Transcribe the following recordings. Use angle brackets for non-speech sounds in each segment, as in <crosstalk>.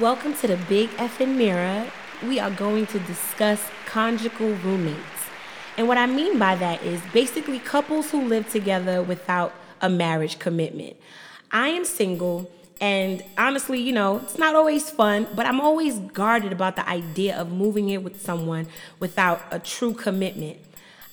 Welcome to the Big Effin' Mirror. We are going to discuss conjugal roommates. And what I mean by that is basically couples who live together without a marriage commitment. I am single, and honestly, you know, it's not always fun, but I'm always guarded about the idea of moving in with someone without a true commitment.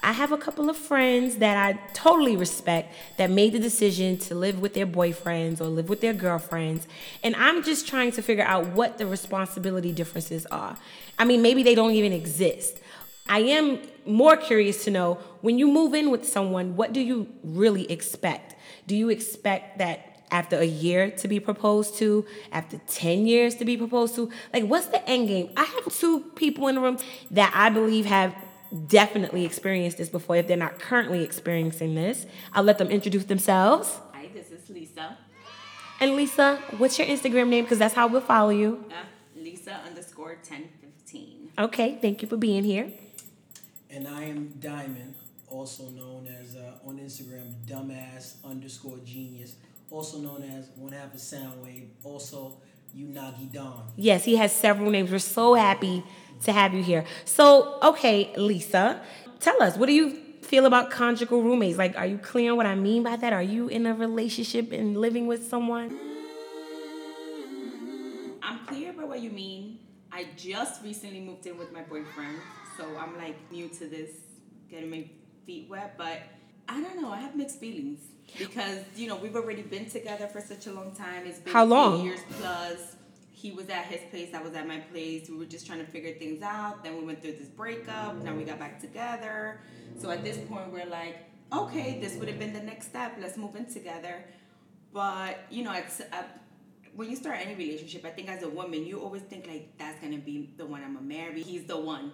I have a couple of friends that I totally respect that made the decision to live with their boyfriends or live with their girlfriends. And I'm just trying to figure out what the responsibility differences are. I mean, maybe they don't even exist. I am more curious to know when you move in with someone, what do you really expect? Do you expect that after a year to be proposed to, after 10 years to be proposed to? Like, what's the end game? I have two people in the room that I believe have definitely experienced this before if they're not currently experiencing this. I'll let them introduce themselves. Hi, this is Lisa. And Lisa, what's your Instagram name? Because that's how we'll follow you. Uh, Lisa underscore 1015. Okay, thank you for being here. And I am Diamond, also known as uh, on Instagram, dumbass underscore genius, also known as one half of Soundwave, also Unagi Don. Yes, he has several names. We're so happy to have you here. So, okay, Lisa, tell us, what do you feel about conjugal roommates? Like, are you clear on what I mean by that? Are you in a relationship and living with someone? I'm clear about what you mean. I just recently moved in with my boyfriend, so I'm like new to this, getting my feet wet, but I don't know, I have mixed feelings. Because, you know, we've already been together for such a long time. It's been How long? years plus. He was at his place, I was at my place. We were just trying to figure things out. Then we went through this breakup. Now we got back together. So at this point, we're like, okay, this would have been the next step. Let's move in together. But you know, it's uh, when you start any relationship, I think as a woman, you always think like that's gonna be the one I'm gonna marry. He's the one,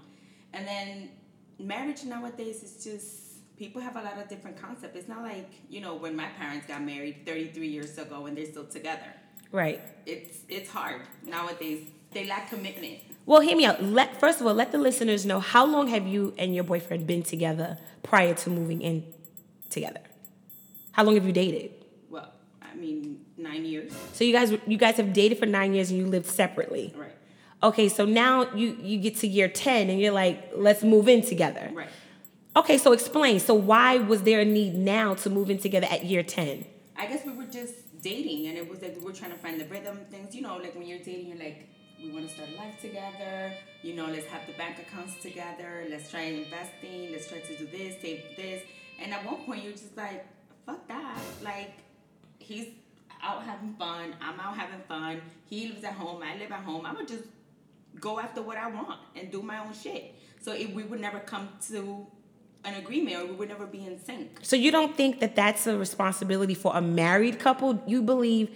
and then marriage nowadays is just people have a lot of different concepts. It's not like you know when my parents got married 33 years ago and they're still together. Right. It's it's hard nowadays. They lack commitment. Well, hear me out. Let first of all, let the listeners know how long have you and your boyfriend been together prior to moving in together? How long have you dated? Well, I mean, nine years. So you guys you guys have dated for nine years and you lived separately. Right. Okay, so now you you get to year ten and you're like, let's move in together. Right. Okay, so explain. So why was there a need now to move in together at year ten? I guess we were just dating, and it was like we were trying to find the rhythm things. You know, like when you're dating, you're like, we want to start life together. You know, let's have the bank accounts together. Let's try investing. Let's try to do this, save this. And at one point, you're just like, fuck that. Like, he's out having fun. I'm out having fun. He lives at home. I live at home. I'm gonna just go after what I want and do my own shit. So if we would never come to an agreement, or we would never be in sync. So you don't think that that's a responsibility for a married couple? You believe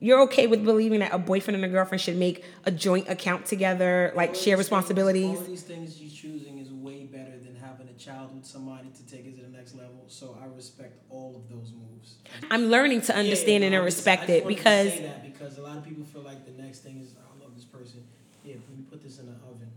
you're okay with believing that a boyfriend and a girlfriend should make a joint account together, like All share these things- responsibilities? All these things you're choosing is way better than having a child with somebody to take it to the next level. So I respect all of those moves. I'm learning to understand Yeah, it and I just- respect I just it to because say that because a lot of people feel like the next thing is I love this person. Yeah, let me put this in the oven.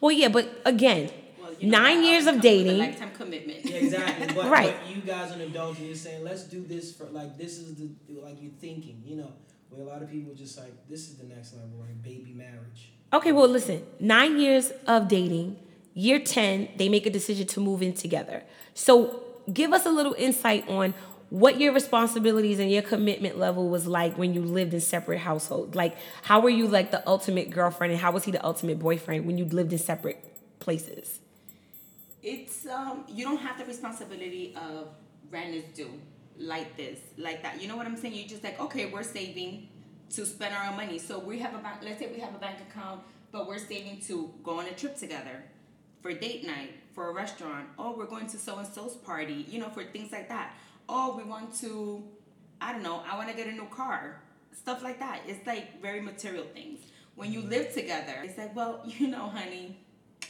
well, yeah, but again, Well, you know, nine years of comes a dating. lifetime commitment. Yeah, exactly. But, <laughs> Right. but you guys are an adult and you're saying, let's do this for like this is the like you're thinking, you know, where a lot of people just like this is the next level, right? Baby marriage. Okay, well, listen, nine years of dating, year 10, they make a decision to move in together. So give us a little insight on what your responsibilities and your commitment level was like when you lived in separate households. Like, how were you like the ultimate girlfriend and how was he the ultimate boyfriend when you lived in separate places? It's um you don't have the responsibility of rent is due like this like that. You know what i'm saying? You're just like okay we're saving to spend our own money. So we have a bank let's say we have a bank account but we're saving to go on a trip together for date night for a restaurant. Oh we're going to so and so's party you know for things like that. Oh we want to i don't know i want to get a new car. Stuff like that. It's like very material things. When you live together it's like well <laughs> you know honey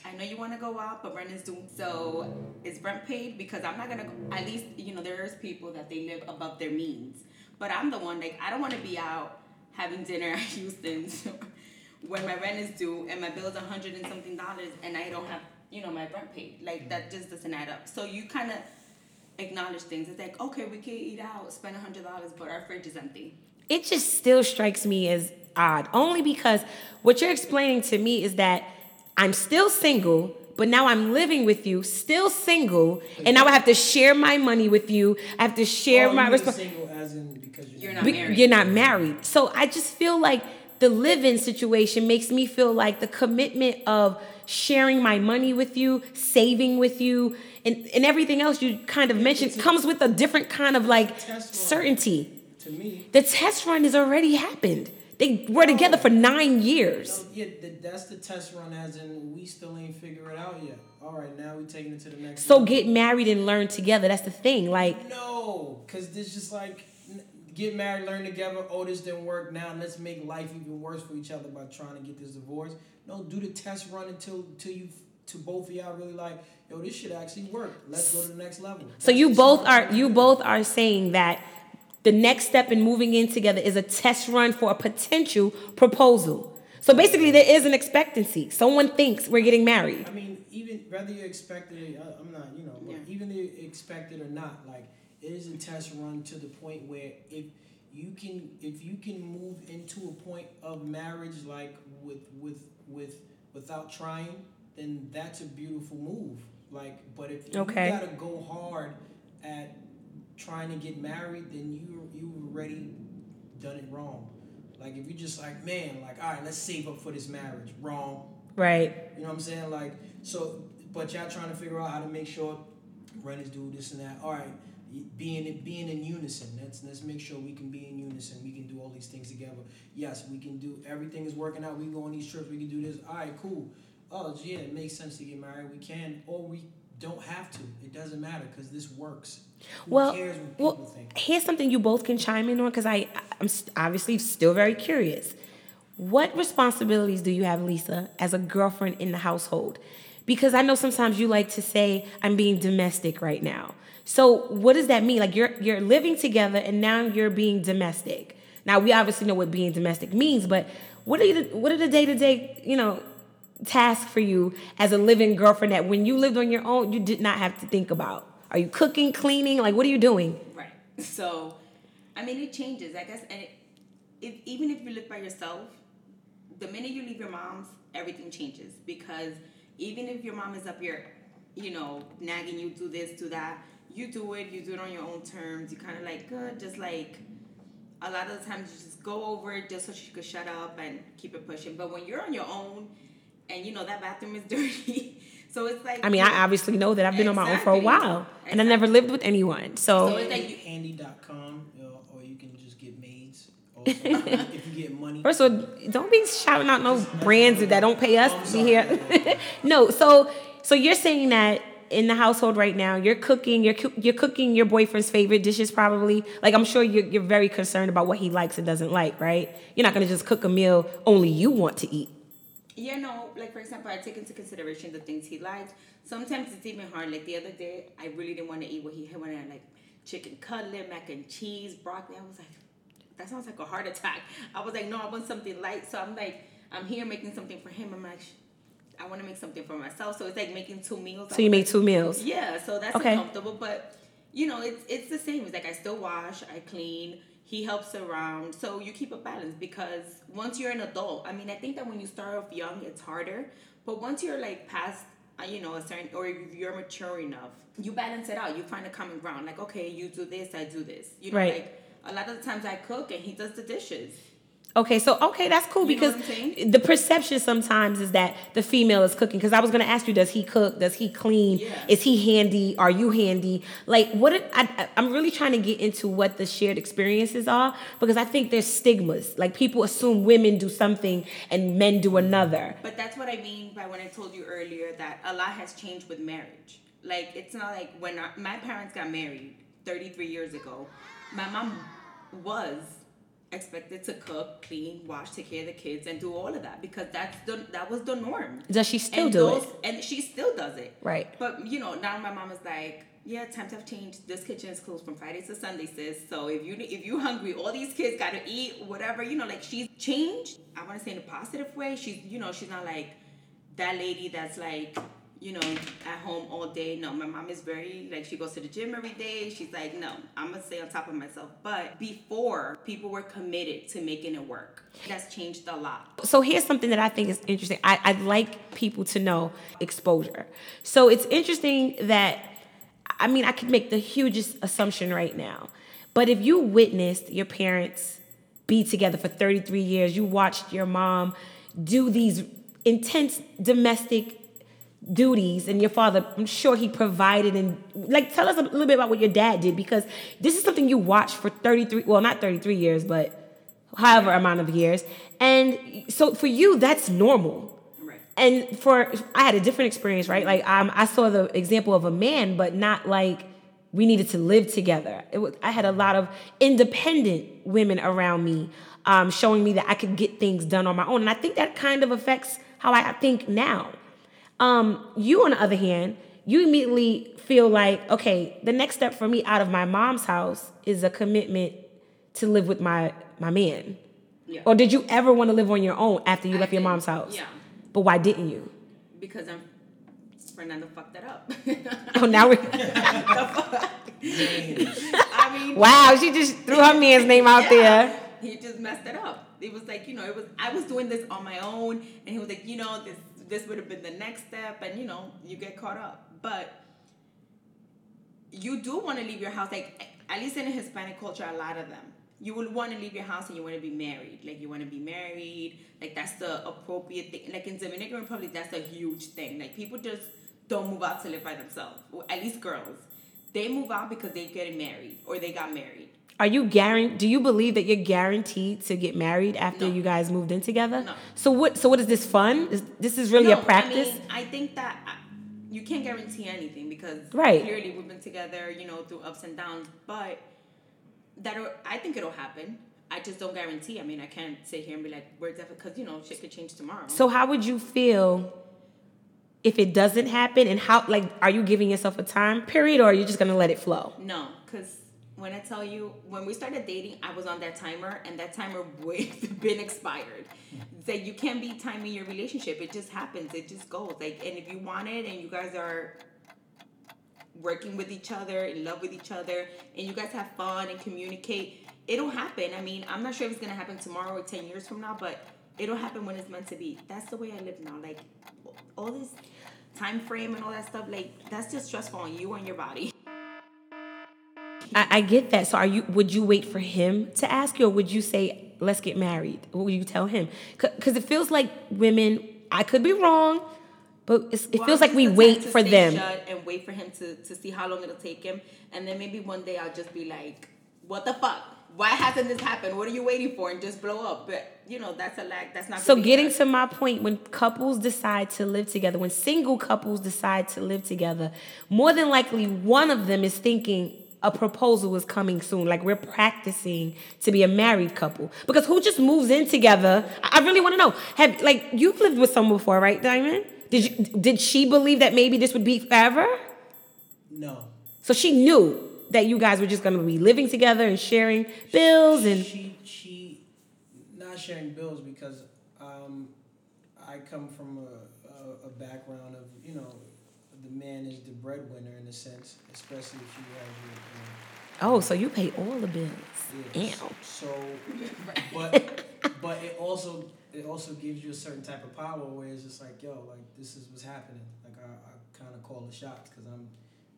I know you want to go out, but rent is due. So is rent paid? Because I'm not gonna. At least you know there's people that they live above their means. But I'm the one like I don't want to be out having dinner at <laughs> Houston's <laughs> when my rent is due and my bill's a hundred and something dollars and I don't have you know my rent paid. Like that just doesn't add up. So you kind of acknowledge things. It's like okay, we can eat out, spend a hundred dollars, but our fridge is empty. It just still strikes me as odd. Only because what you're explaining to me is that I'm still single, but now I'm living with you, still single, and now I have to share my money with you. I have to share Oh, my responsibility. single as in because you're, You're not not married. You're not married. So I just feel like the live-in situation makes me feel like the commitment of sharing my money with you, saving with you, and, and everything else you kind of mentioned comes with a different kind of like certainty. to me. The test run has already happened. They were together for nine years. Yeah, that's the test run. As in, we still ain't figure it out yet. All right, now we taking it to the next. So level. get married and learn together. That's the thing. Like, No, because this just like get married, learn together. Oh, this didn't work. Now let's make life even worse for each other by trying to get this divorce. No, do the test run until until you to both of y'all really like, yo, this should actually work. Let's go to the next level. so you both are you both are saying that the next step in moving in together is a test run for a potential proposal. So basically, there is an expectancy. Someone thinks we're getting married. I mean, even whether you expect it, I, I'm not, you know, Yeah. even if you expect it or not, like it is a test run to the point where if you can, if you can move into a point of marriage, like with with with without trying, then that's a beautiful move. Like, but if you Okay. gotta go hard at trying to get married, then you you already done it wrong. Like if you just like, man, like, all right, let's save up for this marriage. Wrong. Right. You know what I'm saying? Like, so, but y'all trying to figure out how to make sure is due, this and that. All right, being in, being in unison. Let's let's make sure we can be in unison. We can do all these things together. Yes, we can do. Everything is working out. We go on these trips. We can do this. All right, cool. Oh yeah, it makes sense to get married. We can, or we don't have to. It doesn't matter because this works. Who Well, cares what people well, think? here's something you both can chime in on because I I'm obviously still very curious. What responsibilities do you have, Lisa, as a girlfriend in the household? Because I know sometimes you like to say I'm being domestic right now. So what does that mean? Like you're you're living together and now you're being domestic. Now we obviously know what being domestic means, but what are you what are the day to day you know tasks for you as a living girlfriend that when you lived on your own you did not have to think about? Are you cooking, cleaning? Like what are you doing? Right. <laughs> So, I mean, it changes. I guess, and it, if even if you live by yourself, the minute you leave your mom's, everything changes because even if your mom is up here, you know, nagging you, do this, do that, you do it. You do it on your own terms. You kind of like good, just like. A lot of the times you just go over it just so she could shut up and keep it pushing. But when you're on your own, and you know that bathroom is <laughs> dirty, so it's like I mean, I obviously know that I've been on my own for a Exactly. while, and I never lived with anyone. So So, it's like you- Handy.com, you know, or you can just get maids. Also, if you <laughs> get money. first of all, don't be shouting out no brands that don't pay us to be here. <laughs> no, so so you're saying that in the household right now, you're cooking, you're you're cooking your boyfriend's favorite dishes probably. Like I'm sure you're you're very concerned about what he likes and doesn't like, right? You're not gonna just cook a meal only you want to eat. Yeah, no, like for example, I take into consideration the things he likes. Sometimes it's even hard. Like the other day, I really didn't want to eat what he had wanted, like chicken cutlet, mac and cheese, broccoli. I was like, that sounds like a heart attack. I was like, no, I want something light. So I'm like, I'm here making something for him. I'm like, I want to make something for myself. So it's like making two meals. So you made two meals. Yeah, so that's Okay. uncomfortable, but you know, it's it's the same. It's like I still wash, I clean, he helps around, so you keep a balance because once you're an adult, I mean, I think that when you start off young, it's harder, but once you're like past, uh, you know, a certain or if you're mature enough, you balance it out. You find a common ground. Like, okay, you do this, I do this. You know, Right. like a lot of the times I cook and he does the dishes. Okay, so okay, that's cool You because what I'm saying? the perception sometimes is that the female is cooking. Because I was gonna ask you, does he cook? Does he clean? Yeah. Is he handy? Are you handy? Like, what? It, I, I- I'm really trying to get into what the shared experiences are because I think there's stigmas. Like people assume women do something and men do another. But that's what I mean by when I told you earlier that a lot has changed with marriage. Like it's not like when our, my parents got married 33 years ago, my mom was expected to cook, clean, wash, take care of the kids, and do all of that because that's the that was the norm. Does she still and do those, it? And she still does it. Right. But you know, now my mom is like, yeah, times have changed. This kitchen is closed from Friday to Sunday, sis. So if you if you hungry, all these kids gotta eat, whatever. You know, like she's changed. I want to say in a positive way. She's you know she's not like that lady that's like you know, at home all day. No, my mom is very like she goes to the gym every day. She's like, no, I'm gonna stay on top of myself. But before, people were committed to making it work. That's changed a lot. So here's something that I think is interesting. I, I'd like people to know exposure. So it's interesting that I mean I could make the hugest assumption right now. But if you witnessed your parents be together for 33 years, you watched your mom do these intense domestic duties and your father i'm sure he provided and like tell us a little bit about what your dad did because this is something you watched for 33 well not 33 years but however amount of years. And so for you that's normal. Right. and for i had a different experience right? Like um, i saw the example of a man but not like we needed to live together. It was, i had a lot of independent women around me um, showing me that i could get things done on my own. And i think that kind of affects how i think now um, you, on the other hand, you immediately feel like, okay, the next step for me out of my mom's house is a commitment to live with my my man. Yeah. Or did you ever want to live on your own after you I left your mom's house? yeah. But why didn't you? Because I'm Fernando fucked that up. <laughs> Oh, now we <laughs> I mean, wow, she just threw her man's name out there. He just messed it up. It was like, you know, it was I was doing this on my own and he was like, you know, this this would have been the next step and you know, you get caught up. But you do want to leave your house like at least in a Hispanic culture a lot of them. You would want to leave your house and you want to be married. Like you want to be married. Like that's the appropriate thing. Like in Dominican Republic that's a huge thing. Like people just don't move out to live by themselves. At least girls. They move out because they're getting married or they got married. Are you guaranteed? Do you believe that you're guaranteed to get married after No. you guys moved in together? No. So what? So what is this fun? Is, this is really No, a practice. I mean, I think that uh, you can't guarantee anything because Right. clearly we've been together, you know, through ups and downs. But that I think it'll happen. I just don't guarantee. I mean, I can't sit here and be like, we're definitely because you know shit could change tomorrow. So how would you feel if it doesn't happen? And how like are you giving yourself a time period or are you just gonna let it flow? no, because when I tell you when we started dating, I was on that timer, and that timer <laughs> way been expired. that like you can't be timing your relationship. It just happens. It just goes. Like, and if you want it, and you guys are working with each other, in love with each other, and you guys have fun and communicate, it'll happen. I mean, I'm not sure if it's gonna happen tomorrow or ten years from now, but it'll happen when it's meant to be. That's the way I live now. Like all this time frame and all that stuff, like that's just stressful on you and your body. I, I get that. So are you? Would you wait for him to ask you, or would you say, "Let's get married"? What would you tell him? Because it feels like women. I could be wrong, but it's, it Well, feels like we wait for them. and wait for him to, to see how long it'll take him, and then maybe one day I'll just be like, "What the fuck? Why hasn't this happened? What are you waiting for?" And just blow up. But you know that's a lack. That's not. So getting done. to my point, when couples decide to live together, when single couples decide to live together, more than likely one of them is thinking a proposal is coming soon. Like we're practicing to be a married couple. Because who just moves in together? I I really want to know. Have like you've lived with someone before, right, Diamond? Did you did she believe that maybe this would be forever? No. So she knew that you guys were just gonna be living together and sharing bills and she she not sharing bills because um, I come from a, a, a background of you know the man is the breadwinner in a sense, especially if you have your. oh, so you pay all the bills. Yeah. Damn. So, <laughs> but but it also it also gives you a certain type of power where it's just like yo like this is what's happening. Like I, I kind of call the shots because I'm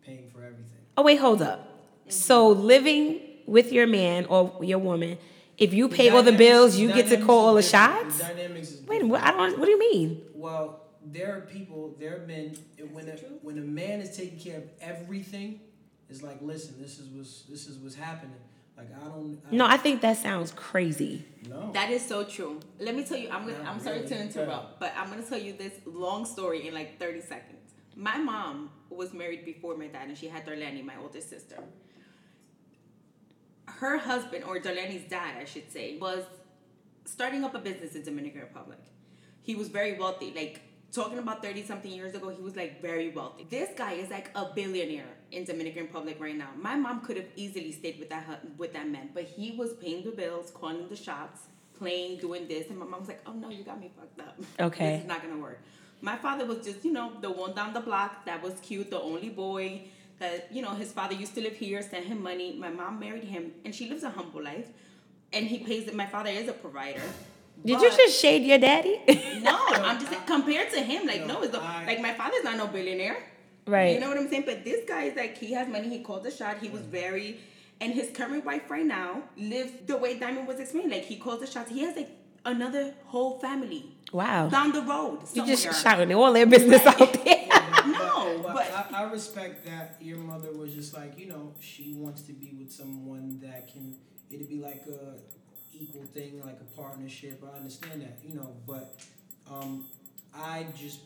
paying for everything. Oh wait, hold up. So living with your man or your woman, if you pay all the bills, you get to call all the shots. The dynamics is Wait, what? I don't. What do you mean? Well, there are people, there are men. When a when a man is taking care of everything, it's like, listen, this is what's this is what's happening. Like I don't. I No, I think that sounds crazy. no. That is so true. Let me tell you, I'm gonna, Not I'm sorry to interrupt, but I'm gonna tell you this long story in like 30 seconds. My mom was married before my dad, and she had Darlene, my older sister. Her husband, or Darlene's dad, I should say, was starting up a business in Dominican Republic. He was very wealthy, like talking about 30 something years ago, he was like very wealthy. This guy is like a billionaire in Dominican Republic right now. My mom could have easily stayed with that with that man, but he was paying the bills, calling the shots, playing, doing this, and my mom was like, "Oh no, you got me fucked up. Okay. <laughs> this is not gonna work." My father was just, you know, the one down the block that was cute, the only boy that, you know, his father used to live here, sent him money. My mom married him, and she lives a humble life. And he pays it. My father is a provider. Did you just shade your daddy? No, I'm just saying, compared to him, like, No, no, it's the, I- like, my father's not no billionaire. right. You know what I'm saying? But this guy is like, he has money, he called the shot, he was very, and his current wife right now lives the way Diamond was explaining. Like, he calls the shots. He has like another whole family wow. down the road. You Somewhere. just shouting all their business out there. <laughs> No, but, but- I, I respect that your mother was just like you know she wants to be with someone that can it'd be like a equal thing like a partnership i understand that you know but um i just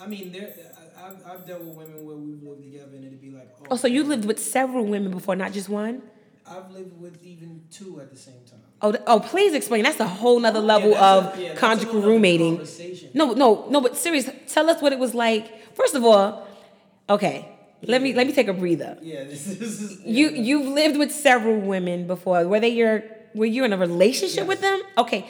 i mean there I, I've, I've dealt with women where we've lived together and it'd be like oh, Oh, so you lived with several women before, not just one? I've lived with even two at the same time Oh, oh, please explain. That's a whole nother level Yeah, of a- yeah, conjugal whole roommating. No, no, no. But serious, tell us what it was like. First of all, okay, let me let me take a breather. yeah <laughs> this, this is You yeah. you've lived with several women before. Were they your were you in a relationship Yes. with them? Okay,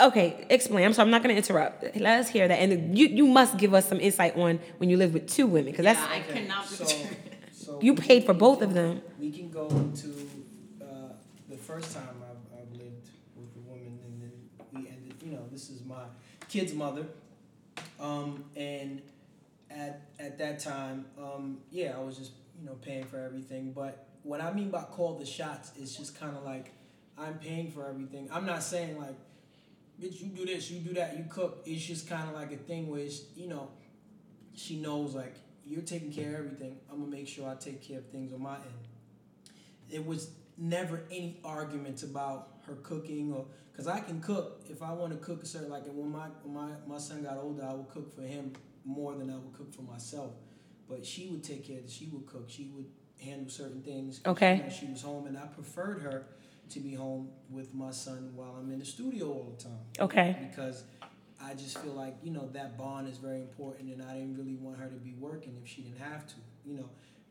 okay. Explain. I'm sorry. I'm not going to interrupt. Let us hear that, and you you must give us some insight on when you lived with two women because yeah, that's I cannot. <laughs> so, so you paid for both can- of them. We can go into the first time I've, I've lived with a woman, and then we ended. You know, this is my kid's mother, um, and at at that time, um, yeah, I was just you know paying for everything. But what I mean by call the shots is just kind of like I'm paying for everything. I'm not saying like, bitch, you do this, you do that, you cook. It's just kind of like a thing where you know, she knows like you're taking care of everything. I'm gonna make sure I take care of things on my end. It was never any arguments about her cooking or because I can cook if I want to cook a certain like when my when my my son got older, I would cook for him more than I would cook for myself. But she would take care. She would cook. She would handle certain things. Okay. you know, she was home, and I preferred her to be home with my son while I'm in the studio all the time Okay. because I just feel like you know that bond is very important, and I didn't really want her to be working if she didn't have to, you know.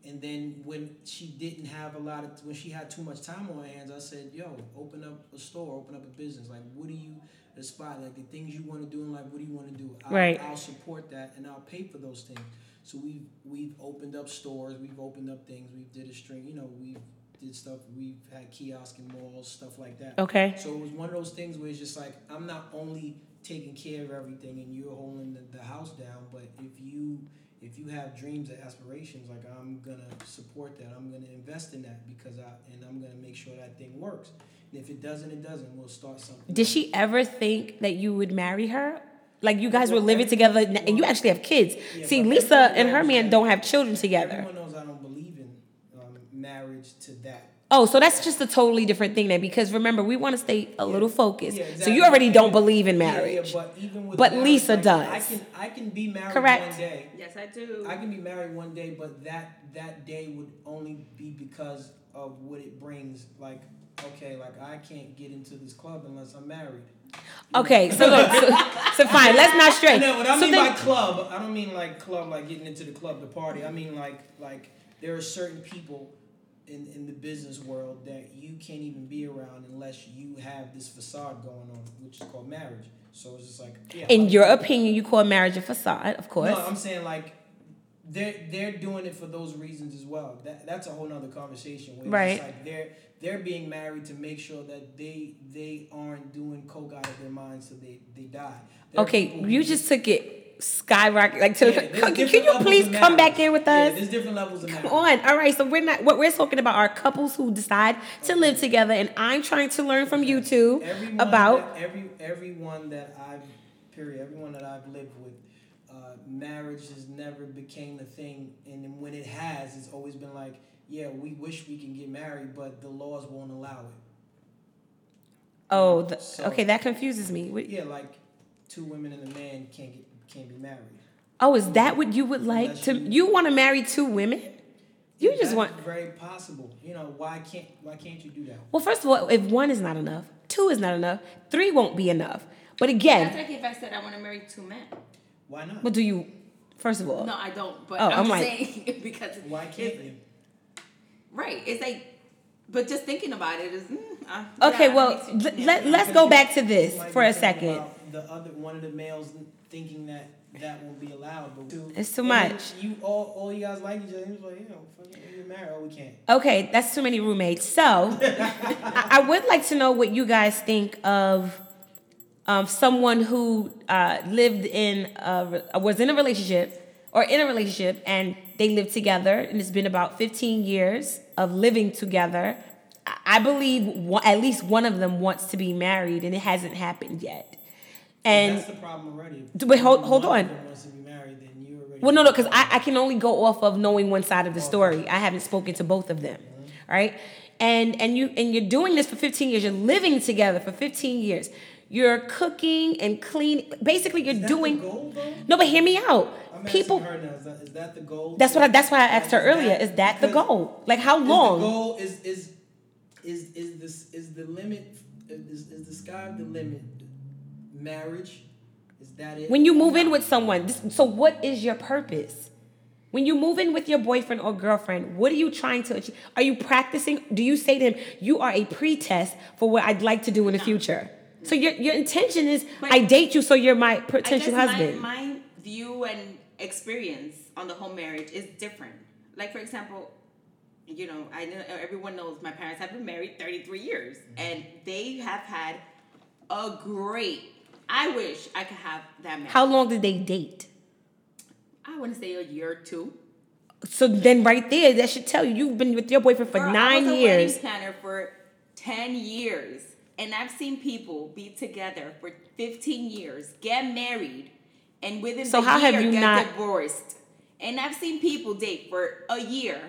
And then when she didn't have a lot of, when she had too much time on her hands, I said, "Yo, open up a store, open up a business. Like, what do you aspire? Like the things you want to do in life. What do you want to do? I'll, Right. I'll support that, and I'll pay for those things. So we've we've opened up stores, we've opened up things, we've did a string, you know, we've did stuff, we've had kiosk in malls, stuff like that. Okay. So it was one of those things where it's just like I'm not only taking care of everything and you're holding the, the house down, but if you if you have dreams and aspirations, like I'm gonna support that. I'm gonna invest in that because I and I'm gonna make sure that thing works. And if it doesn't, it doesn't. We'll start something. Did she ever think that you would marry her? Like you guys were living together and you actually have kids. Yeah, See, Lisa and her man don't have children together. Everyone knows I don't believe in um, marriage to that. Oh, so that's just a totally different thing then because remember, we want to stay a Yeah. little focused. Yeah, So you already don't believe in marriage. Yeah, but even with But marriage, Lisa like, does. I can I can be married Correct. one day. yes, I do. I can be married one day, but that that day would only be because of what it brings. Like, okay, like I can't get into this club unless I'm married. Okay, so, look, so so fine, let's not stray. <laughs> No, what I So mean then- by club, I don't mean like club like getting into the club to party. I mean like like there are certain people in in the business world that you can't even be around unless you have this facade going on, which is called marriage. So it's just like yeah. in like- your opinion, you call marriage a facade, of course. No, I'm saying like they're they're doing it for those reasons as well. That that's a whole nother conversation. Where Right. just like they're they're being married to make sure that they they aren't doing coke out of their minds so they they die. There okay, you just took it skyrocket like to Yeah, the. Can, can you please come back in with Yeah, us? there's different levels of Come on. All right. So we're not what we're talking about are couples who decide to live together, and I'm trying to learn from you two Everyone about. that, every everyone that I've period everyone that I've lived with, uh, marriage has never became a thing, and when it has, it's always been like, yeah, we wish we can get married, but the laws won't allow it. Oh, the, So- okay. That confuses me. What- Yeah, like two women and a man can't get can't be married. Oh, is that what you would like Unless to? you- You want to marry two women? You just That's want. very possible. You know why can't why can't you do that? Well, first of all, if one is not enough, two is not enough, three won't be enough. But That's again, like if I said I want to marry two men. Why not? but do you? First of all, No, I don't. But Oh, I'm, I'm just like- saying <laughs> because why can't it's- you? Right. It's like, but just thinking about it is. Mm, uh, Okay, yeah, well, I let, let, let's go back to this You for a second. the other one of the males thinking that that won't be allowed. But It's too much. You all all you guys like each other. He was like, yeah, fucking, you're married. Oh, we can't. Okay, that's too many roommates. So, I, <laughs> I would like to know what you guys think of um, someone who uh, lived in a, was in a relationship or in a relationship and they lived together and it's been about 15 years of living together. I- I believe one, at least one of them wants to be married and it hasn't happened yet. And that's the problem already. Wait, hold- hold on. them wants to be married, then you already. Well, no, no, because I, I can only go off of knowing one side of the story. I haven't spoken to both of them, mm-hmm. right? And and you and you're doing this for 15 years. You're living together for 15 years. You're cooking and cleaning. Basically, you're Is that doing. the goal, though? No, but hear me out. I'm People. her now. Is that, is that the goal? That's what. I, that's why I asked her earlier. Is that the goal? Like how long? the goal is is is is this is the limit is, is the sky the limit? Marriage, is that it? When you move in with someone, this, so what is your purpose? When you move in with your boyfriend or girlfriend, what are you trying to achieve? Are you practicing? Do you say to him, "You are a pretest for what I'd like to do in the future"? So your your intention is, But- "I date you, so you're my I potential guess husband." My, my view and experience on the whole marriage is different. Like for example, you know, I know everyone knows my parents have been married 33 years and they have had a great I wish I could have that marriage. How long did they date? I want to say a year or two. So then, right there, that should tell you you've been with your boyfriend for Girl, I nine was a years. wedding planner for 10 years. And I've seen people be together for 15 years, get married, and within So the how have year you get not- divorced. And I've seen people date for a year,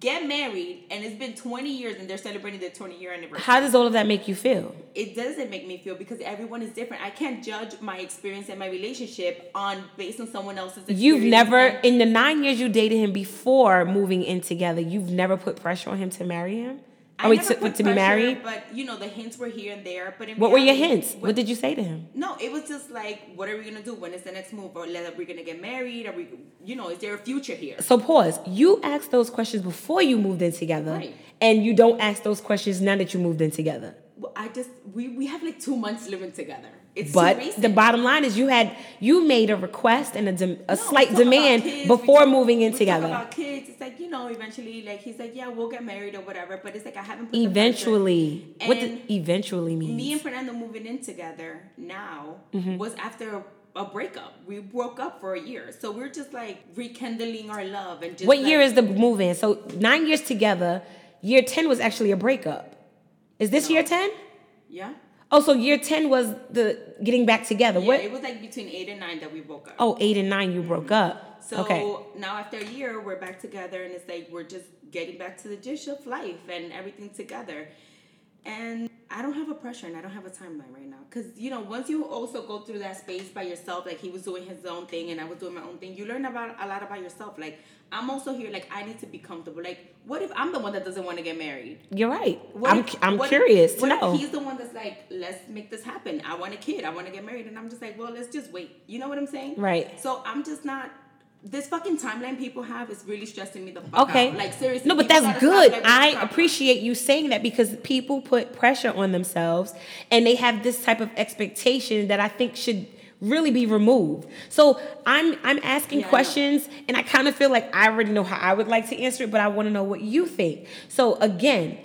get married, and it's been 20 years and they're celebrating their 20 year anniversary. How does all of that make you feel? it doesn't make me feel because everyone is different. I can't judge my experience and my relationship on based on someone else's experience. You've never, and- in the nine years you dated him before moving in together, you've never put pressure on him to marry him? We never to, to be married? But you know, the hints were here and there. But in What were your hints? What did you say to him? No, it was just like, what are we gonna do? When is the next move? Or are we gonna get married? Are we, you know, is there a future here? So pause. You asked those questions before you moved in together, Right. and you don't ask those questions now that you moved in together. Well, I just we we have like two months living together. It's But the bottom line is, you had you made a request and a, dem- a No, slight we talk about demand kids, before talk- moving in together. About kids. It's like you know, eventually, like he's like, yeah, we'll get married or whatever. But it's like I haven't. Eventually, what does eventually mean? Me and Fernando moving in together now mm-hmm. was after a breakup. We broke up for a year, so we're just like rekindling our love and just. what like, year is the move in? So nine years together. Year ten was actually a breakup. Is this No. year ten? Yeah. Oh, so year ten was the getting back together. Yeah, what? it was like between eight and nine that we broke up. Oh, eight and nine, you broke up. Mm-hmm. So okay. now after a year, we're back together, and it's like we're just getting back to the gist of life and everything together. And I don't have a pressure, and I don't have a timeline right now, because you know, once you also go through that space by yourself, like he was doing his own thing, and I was doing my own thing, you learn about a lot about yourself. Like I'm also here, like I need to be comfortable. Like, what if I'm the one that doesn't want to get married? You're right. What I'm, if- I'm if- curious to if know. he's the one that's like, let's make this happen. I want a kid. I want to get married, and I'm just like, well, let's just wait. You know what I'm saying? Right. So I'm just not. This fucking timeline people have is really stressing me the fuck Okay. out. Like seriously. No, but that's good. I appreciate you saying that because people put pressure on themselves and they have this type of expectation that I think should really be removed. So I'm I'm asking Yeah, questions and I kind of feel like I already know how I would like to answer it, but I want to know what you think. So again,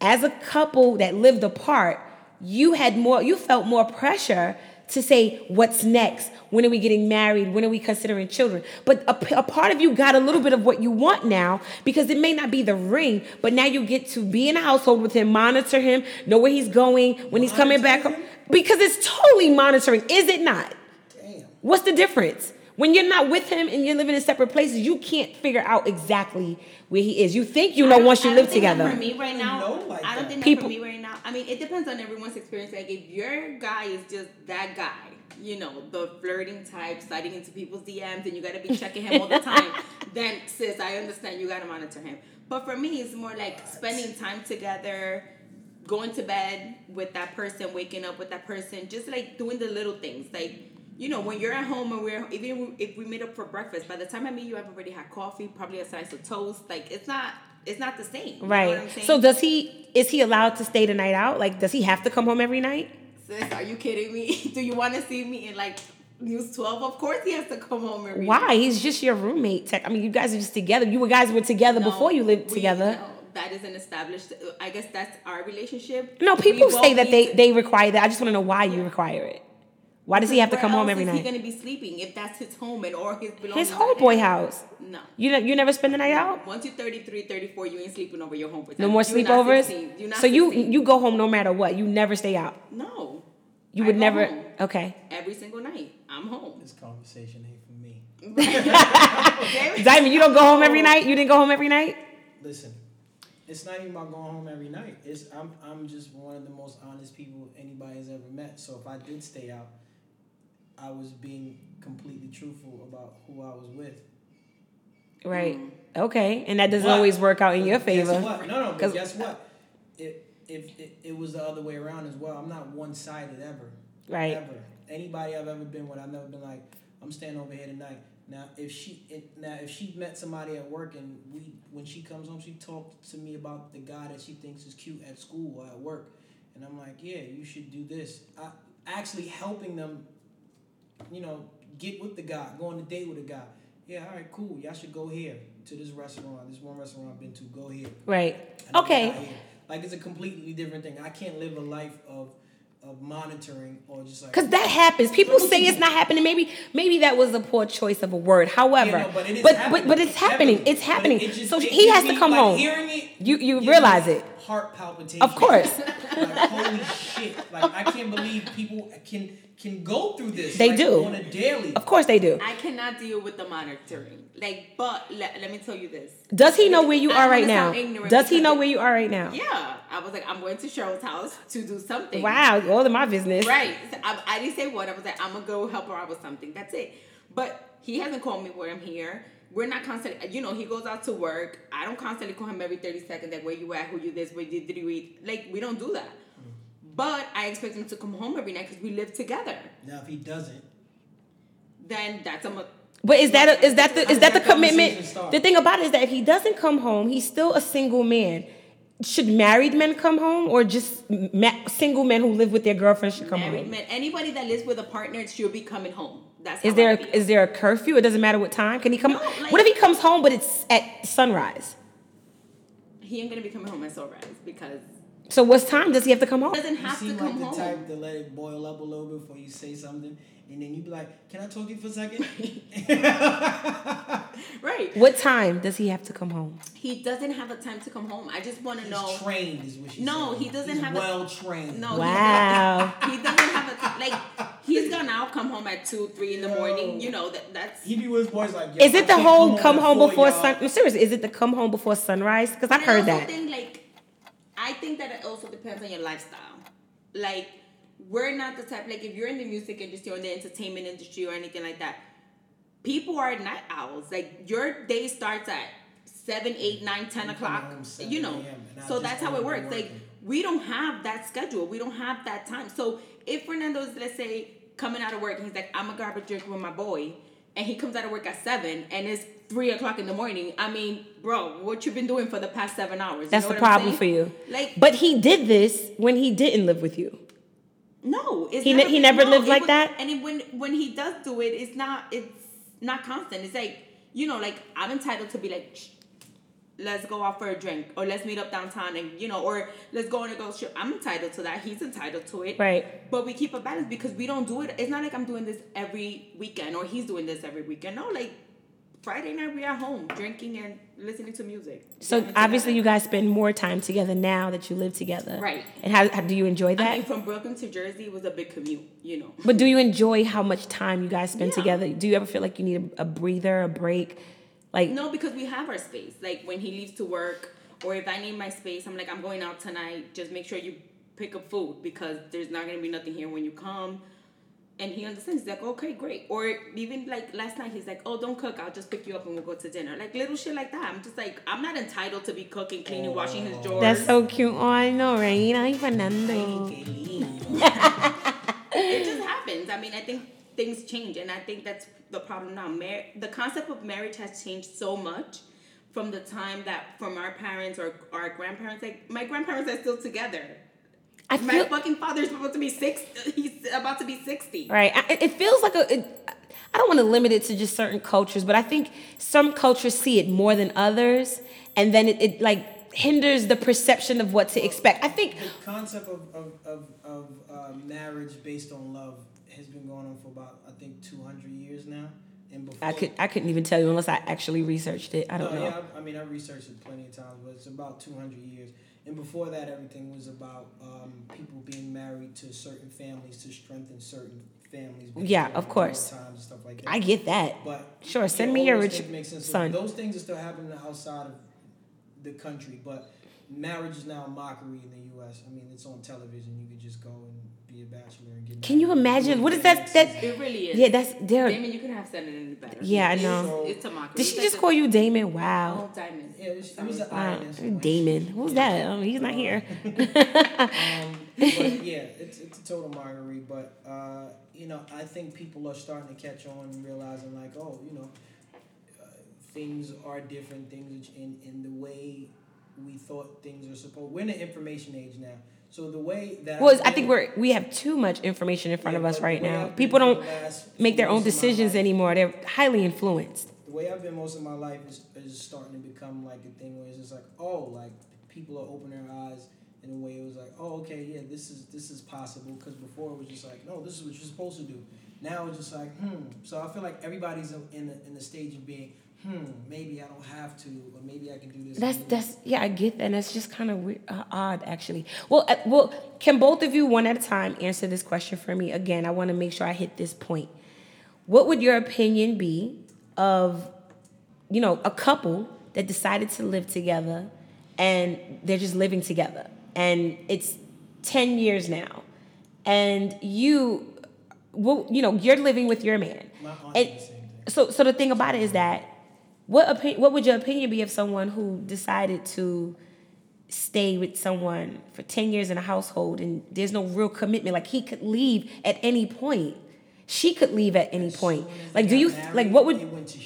as a couple that lived apart, you had more you felt more pressure to say what's next? When are we getting married? When are we considering children? But a part of you got a little bit of what you want now because it may not be the ring but now you get to be in a household with him monitor him know where he's going when he's coming back because it's totally monitoring is it not? Damn. what's the difference when you're not with him and you're living in separate places you can't figure out exactly where he is you think you know once you live think that together For me right now, like I don't that. think People- that for me right now. I mean, it depends on everyone's experience. Like if your guy is just that guy, you know, the flirting type, sliding into people's DMs, and you gotta be checking him all the time, <laughs> then sis, I understand you gotta monitor him. But for me, it's more like spending time together. Going to bed with that person, waking up with that person, just like doing the little things. Like, you know, when you're at home and we're even if we meet up for breakfast, by the time I meet you, I've already had coffee, probably a slice of toast. Like, it's not, it's not the same. Right. So does he is he allowed to stay the night out? Like does he have to come home every night? Sis, are you kidding me? <laughs> Do you want to see me in like News 12? Of course he has to come home every Why? night. He's just your roommate. Tech. I mean, you guys are just together. You guys were together No, before you lived we- together. no, that isn't established. I guess that's our relationship. No, people say that they, they require that. I just want to know why you require it. Why does he have to come home every is night? he gonna be sleeping if that's his home and or his belongings? His homeboy house. No. You ne- you never spend the night out. Once you're 33, 34, you ain't sleeping over your homeboy. No more You're not sleepovers. 16. You're not So you 16. you go home no matter what. You never stay out. no. You I would go never. home. Okay. Every single night, I'm home. This conversation ain't for me. Okay? <laughs> Diamond, you don't go home every night. You didn't go home every night. Listen, it's not even about going home every night. It's I'm I'm just one of the most honest people anybody has ever met. So if I did stay out, I was being completely truthful about who I was with. Right. Mm. Okay. And that doesn't But- always work out in your Guess favor. what? No, no. 'Cause- But guess what? If if it, it was the other way around as well, I'm not one sided ever. Right. Ever. Anybody I've ever been with, I've never been like, I'm staying over here tonight. Now, if she now if she met somebody at work and we when she comes home, she talked to me about the guy that she thinks is cute at school or at work, and I'm like, yeah, you should do this. I actually helping them, you know, get with the guy, go on a date with a guy. Yeah, all right, cool. Y'all should go here to this restaurant. This one restaurant I've been to. Go here. Right. Okay. the guy here. Like it's a completely different thing. I can't live a life of of monitoring or just like Because that happens. People say it's not happening. Maybe maybe that was a poor choice of a word. However, Yeah, no, but but, happening. but but it's happening. It's But happening. it just- so he has to come like, home. It, You you realize it. Heart palpitations. Of course. <laughs> like holy shit! Like I can't believe people can can go through this. They like, do. on a daily. Of course they do. I cannot deal with the monitoring. Like, but let, let me tell you this. Does he know where you are don't right wanna now? ignorant Does he know where you are right now? Yeah. I was like, I'm going to Cheryl's house to do something. Wow, all of my business. Right. So I, I didn't say what. I was like, I'm gonna go help her out with something. That's it. But he hasn't called me where I'm here. We're not constantly, you know, he goes out to work. I don't constantly call him every 30 seconds, like, where you at, who you this, where you did you eat. Like, we don't do that. Mm. But I expect him to come home every night because we live together. Now if he doesn't, Then that's a, But is that a, is that the How is does that the commitment? The thing about it is that if he doesn't come home, he's still a single man. Should married men come home, or just ma- single men who live with their girlfriends should come married home? men. Anybody that lives with a partner should be coming home. That's Is how there I a, feel. is there a curfew? It doesn't matter what time. Can he come? No, like- what if he comes home but it's at sunrise? he ain't gonna be coming home at sunrise because So what time does he have to come home? he doesn't you have to come like the home. type to let it boil up a little bit before you say something, and then you be like, "Can I talk to you for a second? <laughs> Right. What time does he have to come home? He doesn't have a time to come home. I just want to He's know. trained, is what she No, said. he doesn't He's have a- well trained. No, Wow. he, doesn't, <laughs> he doesn't have a t- like. He's gonna now come home at two, three in the morning. You know that that's. He be with his boys like, Yo, Is I it the can't whole come home four, before y'all. sun? No, seriously, is it the come home before sunrise? Because I've I heard also that. Think like, I think that it also depends on your lifestyle. Like, we're not the type like if you're in the music industry or in the entertainment industry or anything like that. People are night owls. Like your day starts at seven, eight, mm-hmm. nine, ten You come o'clock. home 7 You know, a.m. and I so that's how it be works. Like we don't have that schedule. We don't have that time. So if Fernando's, let's say, coming out of work and he's like, I'm gonna grab a drink with my boy, and he comes out of work at seven and it's three o'clock in the morning. I mean, bro, what you been doing for the past seven hours? You That's know the what I'm problem for you. Like, But he did this when he didn't live with you. No, it's He ne- he never lived like was- that? And when when he does do it, it's not it's not constant. It's like you know, like I'm entitled to be like, "Shh, let's go out for a drink, or let's meet up downtown, and you know, or let's go on a girls trip. I'm entitled to that. He's entitled to it. Right. But we keep a balance because we don't do it. It's not like I'm doing this every weekend or he's doing this every weekend. No, like Friday night we are home drinking and listening to music. So obviously, you guys spend more time together now that you live together. Right. And how, how do you enjoy that? I mean, from Brooklyn to Jersey was a big commute. You know. but do you enjoy how much time you guys spend Yeah. together? Do you ever feel like you need a, a breather, a break? Like No, because we have our space. Like when he leaves to work, or if I need my space, I'm like, I'm going out tonight. Just make sure you pick up food because there's not gonna be nothing here when you come. And he understands. He's like, okay, great. Or even like last night, he's like, oh, don't cook. I'll just pick you up and we'll go to dinner. Like little shit like that. I'm just like, I'm not entitled to be cooking, cleaning, washing his oh. drawers. that's so cute. Oh, I know, right? Ay, Fernando. <laughs> it just happens. I mean, I think things change, and I think that's the problem now. Mar- the concept of marriage has changed so much from the time that from our parents or our grandparents. Like my grandparents are still together. I My feel fucking father's about to be six. He's about to be sixty. right. I, it feels like a. It, I don't want to limit it to just certain cultures, but I think some cultures see it more than others, and then it, it like hinders the perception of what to expect. I think The concept of, of, of, of uh, marriage based on love has been going on for about, I think, 200 years now. And before, I could I couldn't even tell you unless I actually researched it. I don't No, know. Yeah, I, I mean, I researched it plenty of times, but it's about 200 years. And before that, everything was about um, people being married to certain families to strengthen certain families. Yeah, of course. Times and stuff like that. I get that. But Sure, send me your rich. Son. Those things are still happening outside of the country, but marriage is now a mockery in the U.S. I mean, it's on television. You could just go and be a bachelor and get. Can you imagine? What is that? Next That. It really is. yeah, that's there. Damon, you could have said it any better. Yeah, I It's- know. It's, a mockery. Did she just call you Damon? Wow. Oh, Diamond. Yeah, it was, it was an Wow. irony. Damon. Who's that? Oh, he's not here. um, <laughs> but yeah, it's, it's a total mockery. But uh, you know, I think people are starting to catch on and realizing like, oh, you know, uh, things are different. Things in in the way we thought things were supposed. We're in the information age now, so the way that Well, I've I think we're we have too much information in front of us right now. People don't make their own decisions anymore. They're highly influenced. the way I've been most of my life is, is starting to become like a thing where it's just like, oh, like people are opening their eyes in a way it was like, oh, okay, yeah, this is this is possible. Because before it was just like, no, this is what you're supposed to do. Now it's just like, hmm. So I feel like everybody's in the, in the stage of being, hmm, maybe I don't have to, or maybe I can do this. That's that's yeah, I get that. And that's just kind of weird, uh, odd, actually. Well, uh, well, can both of you one at a time answer this question for me? Again, I want to make sure I hit this point. What would your opinion be of, you know, a couple that decided to live together, and they're just living together, and it's ten years now, and you, well, you know, you're living with your man, and the same thing. so so the thing about it is that what opinion, what would your opinion be of someone who decided to stay with someone for 10 years in a household and there's no real commitment? Like he could leave at any point. She could leave at any point. like do you married, like what would went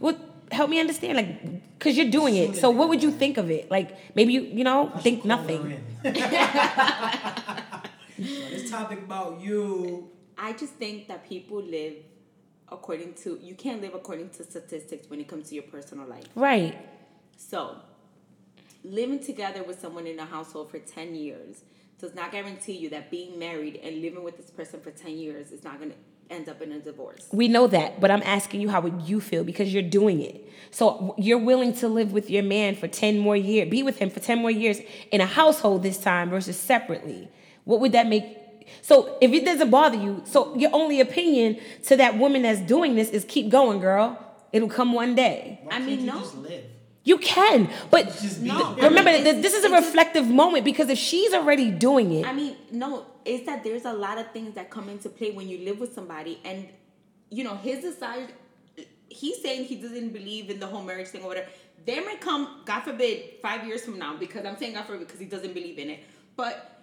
what help me understand like because you're doing it. so what would you think of it? Like maybe you you know I think nothing. <laughs> <laughs> this topic about you. I just think that people live according to you can't live according to statistics when it comes to your personal life. right So, living together with someone in a household for 10 years does not guarantee you that being married and living with this person for 10 years is not going to end up in a divorce. We know that, but I'm asking you how would you feel because you're doing it. So you're willing to live with your man for 10 more years, be with him for 10 more years in a household this time versus separately. What would that make? So if it doesn't bother you, so your only opinion to that woman that's doing this is keep going, girl. It'll come one day. Why I can't mean, you no. Just live. You can, but Just be No. there. remember It's- that this is a it's just- reflective moment because if she's already doing it, I mean, no, it's that there's a lot of things that come into play when you live with somebody, and you know, his desire. He's saying he doesn't believe in the whole marriage thing or whatever. There may come, God forbid, five years from now, because I'm saying God forbid because he doesn't believe in it. But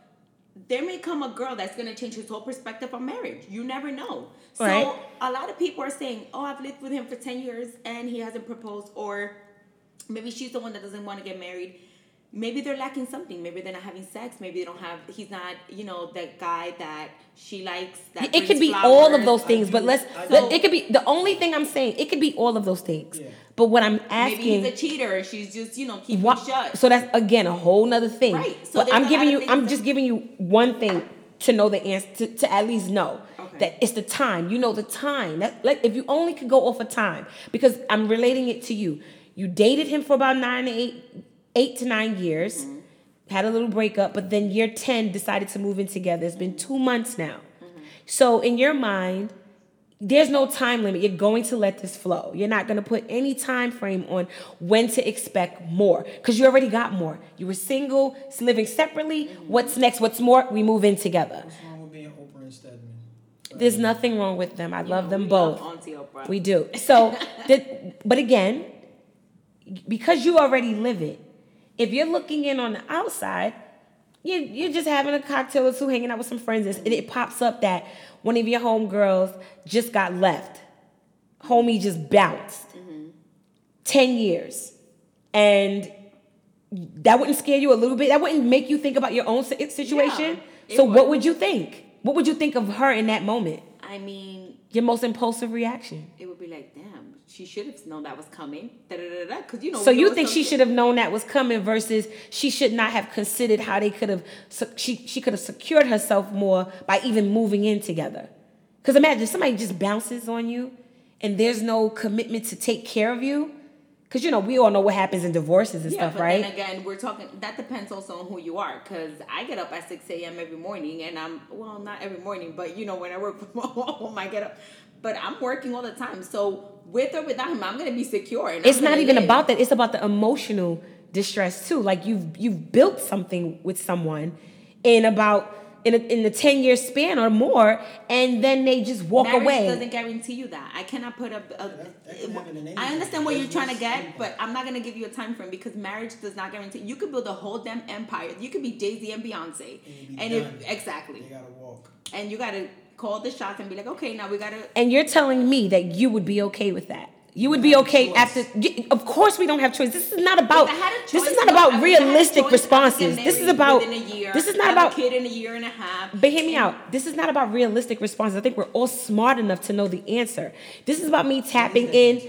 there may come a girl that's gonna change his whole perspective on marriage. You never know. So Right. a lot of people are saying, "Oh, I've lived with him for ten years and he hasn't proposed," or maybe she's the one that doesn't want to get married. Maybe they're lacking something. Maybe they're not having sex. Maybe they don't have. He's not, you know, that guy that she likes. That it could brings be all of those things, I but do- let's. I let- do- it could be the only thing I'm saying. It could be all of those things. Yeah. But what I'm asking, Maybe he's a cheater. and She's just, you know, keeping Wha- shut. So that's again a whole nother thing. Right. So but there's I'm giving you. I'm just that- giving you one thing to know the answer to, to at least know Okay. that it's the time. You know the time. That like if you only could go off of time because I'm relating it to you. You dated him for about nine to eight, eight to nine years. Mm-hmm. Had a little breakup, but then year ten decided to move in together. It's been mm-hmm. two months now. Mm-hmm. So in your mind, there's no time limit. You're going to let this flow. You're not going to put any time frame on when to expect more because you already got more. You were single, living separately. Mm-hmm. What's next? What's more? We move in together. What's wrong with being Oprah and Stedman? There's nothing wrong with them. I love them We both. love Auntie Oprah. We do. So, <laughs> the, but again, because you already live it, if you're looking in on the outside, you you're just having a cocktail or two, hanging out with some friends, and it pops up that one of your homegirls just got left. Homie just bounced. Ten years, and that wouldn't scare you a little bit. That wouldn't make you think about your own situation. it so what would. would you think? What would you think of her in that moment? I mean, Your most impulsive reaction. it would be like, damn, she should have known that was coming. Da da da da. Because you know. So you think she should have known that was coming versus she should not have considered how they could have she she could have secured herself more by even moving in together. Because imagine somebody just bounces on you and there's no commitment to take care of you. Because you know we all know what happens in divorces and Yeah, stuff, but right? then again, we're talking. That depends also on who you are. Cause I get up at six a.m. every morning, and I'm well, not every morning, but you know when I work from <laughs> home, I get up. But I'm working all the time, so with or without him, I'm gonna be secure. And it's not even live. about that. It's about the emotional distress too. Like you've you've built something with someone in about in a, in the ten year span or more, and then they just walk away. Marriage away. doesn't guarantee you that. I cannot put up. A, that- that can happen in any I understand what you're trying to get, but I'm not gonna give you a time frame because marriage does not guarantee. You could build a whole damn empire. You could be Jay Z and Beyonce, And be and done. if exactly, They gotta walk. and you gotta call the shots and be like, okay, now we gotta. And you're telling me that you would be okay with that. You would be okay choice. after. Of course, we don't have choice. This is not about. If I had a This is not no, about I a realistic choice, responses. This is about. a year, This is not about. a kid in a year and a half. But hear me out. This is not about realistic responses. I think we're all smart enough to know the answer. This is about me tapping in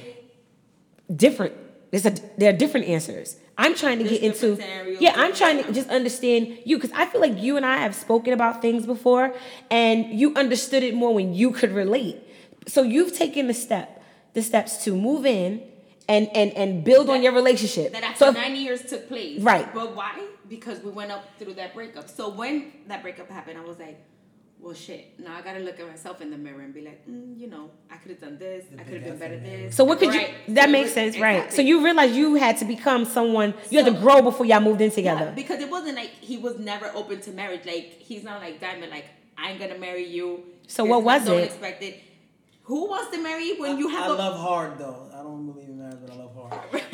different. There's a there are different answers. I'm trying to There's get into yeah. I'm trying to just understand you because I feel like you and I have spoken about things before, and you understood it more when you could relate. So you've taken the step, the steps to move in and and and build on your relationship. That after So if- nine years took place. Right. But why? Because we went up through that breakup. So when that breakup happened, I was like, well, shit. Now I gotta look at myself in the mirror and be like, mm, you know, I could have done this. I could have been better this. So what could Right. you? That So makes it- sense, right? So you realize you had to become someone. You had to grow before y'all moved in together. Yeah, together. because it wasn't like he was never open to marriage. Like he's not like Diamond. Like I'm gonna marry you. So It's what not was so it? unexpected. Who wants to marry you when you have I a love hard though. I don't believe in marriage, but I love hard.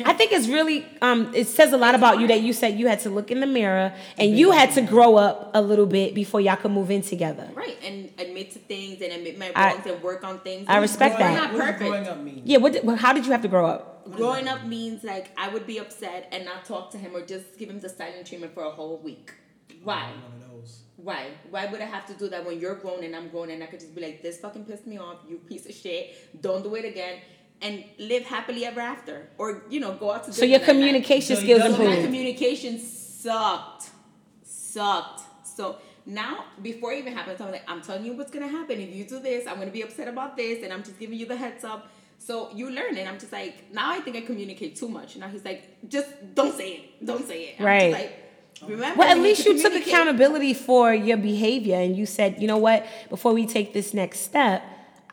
I think it's really um it says a lot about you that you said you had to look in the mirror and you had to grow up a little bit before y'all could move in together. right and admit to things and admit my I- wrongs and work on things. I respect We're that. not What perfect. growing up mean? Yeah, what did, well, how did you have to grow up? Growing up means like I would be upset and not talk to him or just give him the silent treatment for a whole week. Why? I'm one of. Why? Why would I have to do that when you're grown and I'm grown and I could just be like, this fucking pissed me off, you piece of shit, don't do it again, and live happily ever after, or you know, go out to the So your that night. communication So you skills don't So my communication sucked, sucked. So now, before it even happens, I'm like, I'm telling you what's gonna happen. If you do this, I'm gonna be upset about this, and I'm just giving you the heads up. So you learn, and I'm just like, now I think I communicate too much. Now he's like, just don't say it, don't say it. I'm Right. Just like, remember. Well, at least you took accountability for your behavior and you said, you know what, before we take this next step,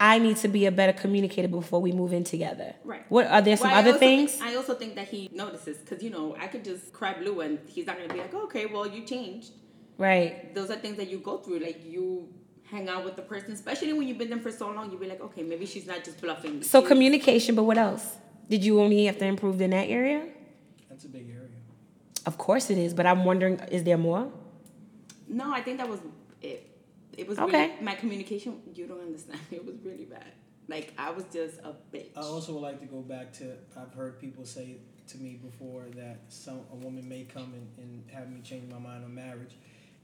I need to be a better communicator before we move in together. Right. What are there some Well, I other also things? Think, I also think that he notices because you know I could just cry blue and he's not gonna be like, okay, well you changed. right. Those are things that you go through. Like you hang out with the person, especially when you've been there for so long. You'll be like, okay, maybe she's not just bluffing. So She's- communication, but what else? Did you only have to improve in that area? That's a big area. Of course it is, but I'm wondering, is there more? No, I think that was it. It was Okay. really, my communication. You don't understand. <laughs> It was really bad. Like I was just a bitch. I also would like to go back to I've heard people say to me before that some a woman may come and, and have me change my mind on marriage.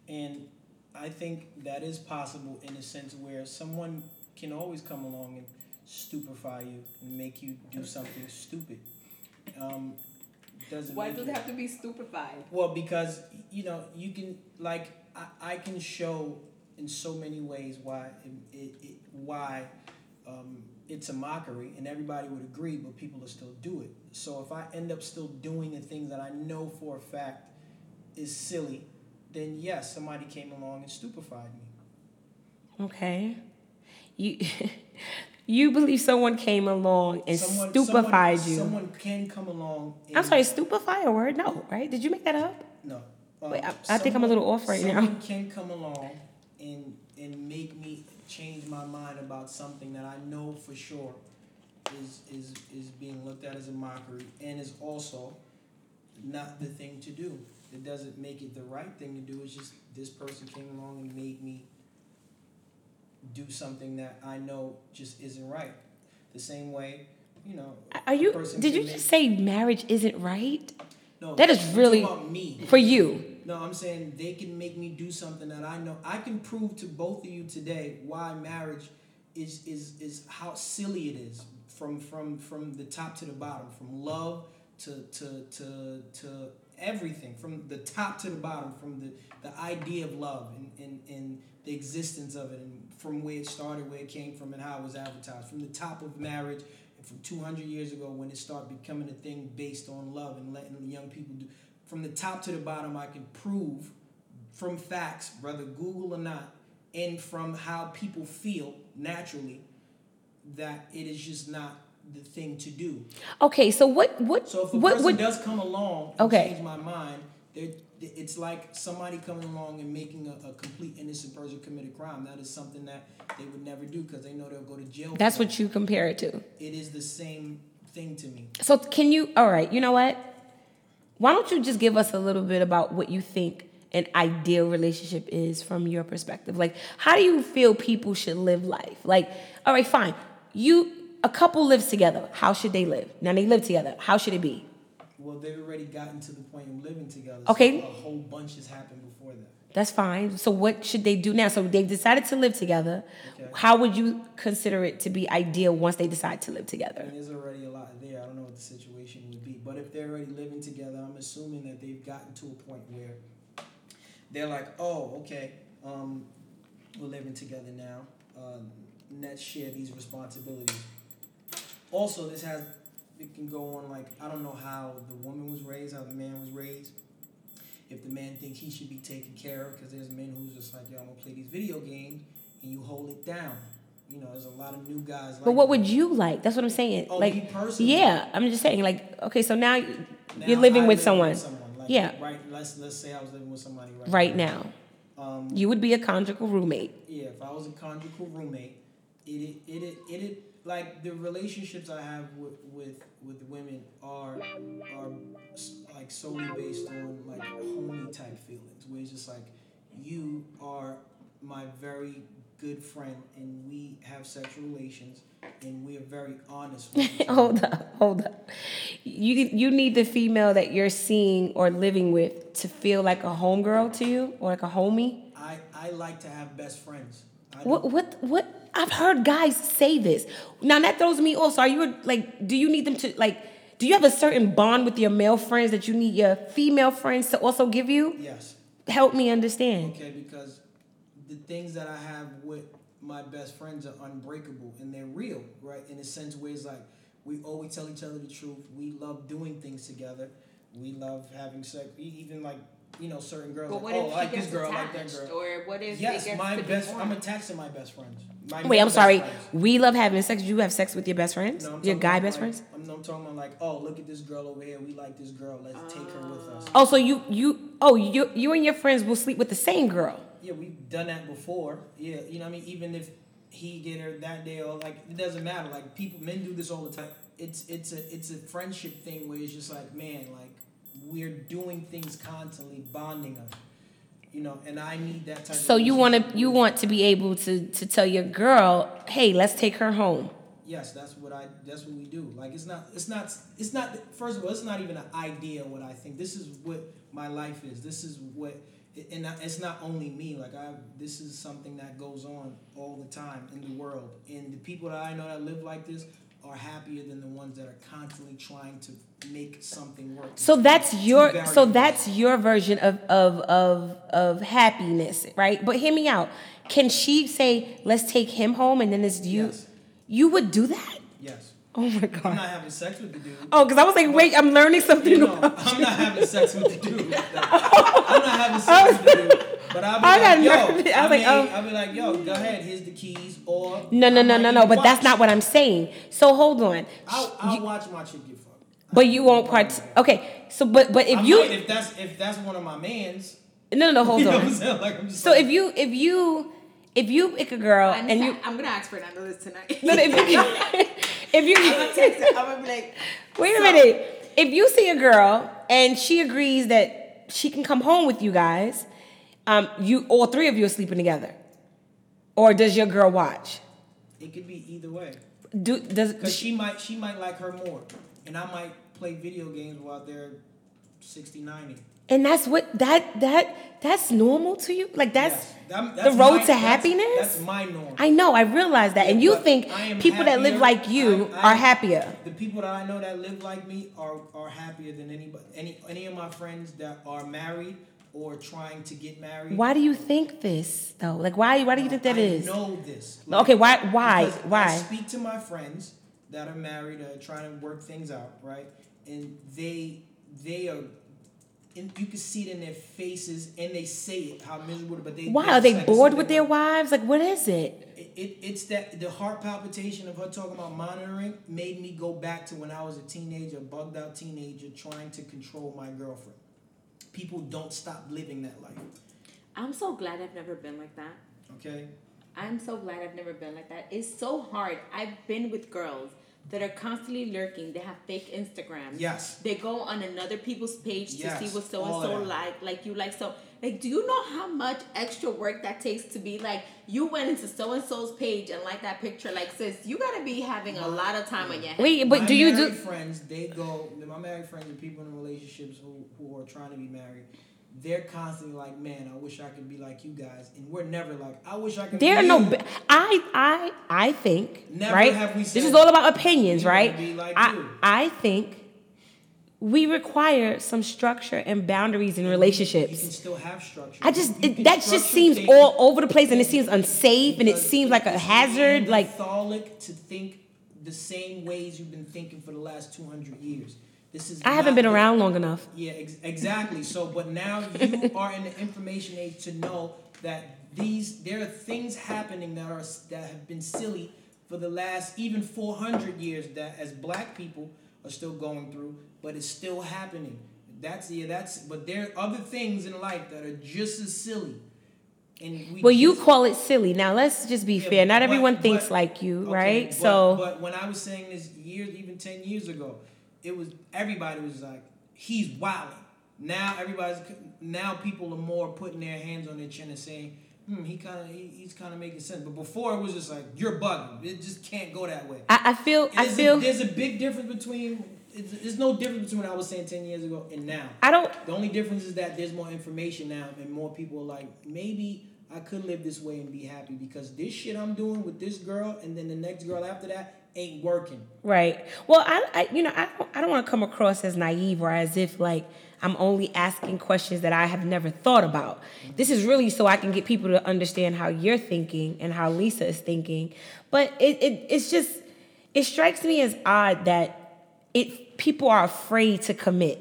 And I think that is possible in a sense where someone can always come along and stupefy you and make you do something stupid. Um, doesn't Why make do you- they have to be stupefied? well, because you know you can like I, I can show in so many ways why it, it, it why um, it's a mockery and everybody would agree, but people will still do it. So if I end up still doing the things that I know for a fact is silly, then yes, somebody came along and stupefied me. Okay. You <laughs> you believe someone came along and Someone, stupefied someone, you. Someone can come along. And, I'm sorry, stupefy a word? No, right? Did you make that up? No. Um, Wait, I- I think I'm a little off right now. someone can come along and and make me change my mind about something that I know for sure is is is being looked at as a mockery and is also not the thing to do. It doesn't make it the right thing to do. It's just this person came along and made me do something that I know just isn't right. The same way, you know. Are you did you just say marriage isn't right? No, That is really-. For you. No, I'm saying they can make me do something that I know. I can prove to both of you today why marriage is is is how silly it is from from from the top to the bottom, from love to to to to everything, from the top to the bottom, from the the idea of love and and, and the existence of it, and from where it started, where it came from, and how it was advertised, from the top of marriage. From 200 years ago, when it started becoming a thing based on love and letting young people do, from the top to the bottom, I can prove from facts, whether Google or not, and from how people feel naturally, that it is just not the thing to do. Okay, so what what So if a what person what does come along and Okay. change my mind, it's like somebody coming along and making a, a complete innocent person commit a crime. That is something that they would never do because they know they'll go to jail. that's that. what you compare it to. It is the same thing to me. So can you all right, you know what? Why don't you just give us a little bit about what you think an ideal relationship is from your perspective? Like how do you feel people should live life? Like, all right, fine. You a couple lives together. How should they live? Now they live together. How should it be? Well, they've already gotten to the point of living together. Okay. So a whole bunch has happened before that. That's fine. So what should they do now? So they've decided to live together. Okay. How would you consider it to be ideal once they decide to live I together? mean, there's already a lot there. I don't know what the situation would be. But if they're already living together, I'm assuming that they've gotten to a point where they're like, oh, okay, um, we're living together now. Um, let's share these responsibilities. Also, this has, it can go on like, I don't know how the woman was raised, how the man was raised. If the man thinks he should be taken care of, because there's men who's just like, yo, I'm gonna play these video games, and you hold it down. You know, there's a lot of new guys. But what that. would you like? That's what I'm saying. Oh, like, personally? yeah, I'm just saying. Like, okay, so now Now you're living with live someone Like, Yeah. Right. Let's let's say I was living with somebody right. right now. Um. You would be a conjugal roommate. Yeah. If I was a conjugal roommate, it it it it, it like the relationships I have with with with women are are like solely based on like homie type feelings, where it's just like you are my very good friend and we have sexual relations and we are very honest with <laughs> hold up, hold up. You you need the female that you're seeing or living with to feel like a homegirl to you or like a homie. I, I like to have best friends. What what what? I've heard guys say this. Now that throws me off. So are you like? Do you need them to like? Do you have a certain bond with your male friends that you need your female friends to also give you? Yes. Help me understand. Okay, because the things that I have with my best friends are unbreakable and they're real, right? In a sense where it's like we always tell each other the truth. We love doing things together. We love having sex. Even like you know certain girls. But like, what oh, if I she like gets this girl, I like that girl. or what if Yes, it gets my to be best. I'm attached to my best friends. My Wait, I'm sorry. friends. We love having sex. You have sex with your best friends? No, your guy best like, friends? I'm, I'm talking about like, oh, look at this girl over here. We like this girl. Let's take her with us. Oh, so you you oh you you and your friends will sleep with the same girl. Yeah, we've done that before. Yeah, you know what I mean. Even if he get her that day or like it doesn't matter. Like people, men do this all the time. It's it's a it's a friendship thing where it's just like man, like we're doing things constantly, bonding us. You know, and I need that type. So of you want to you want to be able to to tell your girl, hey, let's take her home. Yes, that's what I. That's what we do. Like it's not. It's not. It's not. First of all, it's not even an idea what I think. This is what my life is. This is what. And it's not only me. Like I. This is something that goes on all the time in the world. And the people that I know that live like this are happier than the ones that are constantly trying to make something work. So that's your so that's your version of of of of happiness, right? But hear me out. Can she say, "Let's take him home," and then it's you? Yes. You would do that? Yes. <laughs> Oh my god! I'm not having sex with the dude. Oh, because I was like, wait, I'm learning something You know, about I'm you. not having sex with the dude. <laughs> I'm not having sex with the dude. But I'll be I like, yo, nervous. I was like, may- oh. Um, I'll be like, yo, go ahead, here's the keys, or No, no, no, no, no. even But that's not what I'm saying. So hold on. I'll, I'll watch my chick get fucked. But you won't part. Okay. So, but but if I you might if that's if that's one of my mans. no no no <laughs> hold you know what I'm on. Like I'm just So like, if you if you if you pick a girl I'm, and you I'm gonna ask Fernando this tonight. no, no, if you if you <laughs> I'm gonna text her. I'm gonna be like, <laughs> Wait a So- minute. If you see a girl and she agrees that she can come home with you guys, um, you all three of you are sleeping together, or does your girl watch? it could be either way. Do does Cause she might she might like her more, and I might play video games while they're 60, 90. And that's what that that that's normal to you? Like that's Yes. That- the road my- to happiness? That's my norm. I know, I realize that. And you But think people that live like you I- I- are happier. The people that I know that live like me are are happier than anybody. Any any of my friends that are married or trying to get married. Why do you think this though? Like why why do you think that I is? know this. Okay, why why why I speak to my friends that are married, uh, trying to work things out, right? And they they are. And you can see it in their faces, and they say it how miserable. But they Why are they like, bored with their wives? Like what is it? it, it, it's that the heart palpitation of her talking about monitoring made me go back to when I was a teenager, bugged out teenager, trying to control my girlfriend. People don't stop living that life. I'm so glad I've never been like that. Okay. I'm so glad I've never been like that. It's so hard. I've been with girls that are constantly lurking. They have fake Instagrams. Yes. They go on another people's page to see what so and of so like, like you like so. Like, do you know how much extra work that takes to be like you went into so and so's page and like that picture? Like, sis, you gotta be having a lot of time on your hands. Wait, but my do you married do friends? They go. My married friends and people in relationships who who are trying to be married. They're constantly like, man, I wish I could be like you guys, and we're never like, I wish I could. there are no you. I I I think Never right have we this is all about opinions right like I you. I think we require some structure and boundaries in relationships. You can still have structure. I just it, that just seems things all over the place and it seems unsafe and it seems like a hazard like to think the same ways you've been thinking for the last two hundred years. This is. I haven't been around long enough Yeah, ex- exactly. So, but now you <laughs> are in the information age to know that these there are things happening that are that have been silly for the last even 400 years that as black people are still going through, but it's still happening. That's yeah, that's but there are other things in life that are just as silly. And we well you call it silly now let's just be Yeah, fair not but- everyone thinks but- like you Okay, right but- so but when I was saying this years, even ten years ago, it was everybody was like, "He's wilding." Now everybody's now people are more putting their hands on their chin and saying, "Hmm, he kind of he, he's kind of making sense." But before it was just like, "You're bugging. It just can't go that way." I, I feel I There's a- feel there's a big difference between. It's, there's no difference between what I was saying ten years ago and now. I don't The only difference is that there's more information now, and more people are like, maybe I could live this way and be happy because this shit I'm doing with this girl, and then the next girl after that ain't working. Right. Well, I, I you know, I don't, I don't want to come across as naive or as if like I'm only asking questions that I have never thought about. This is really so I can get people to understand how you're thinking and how Lisa is thinking. But it, it it's just it strikes me as odd that it people are afraid to commit.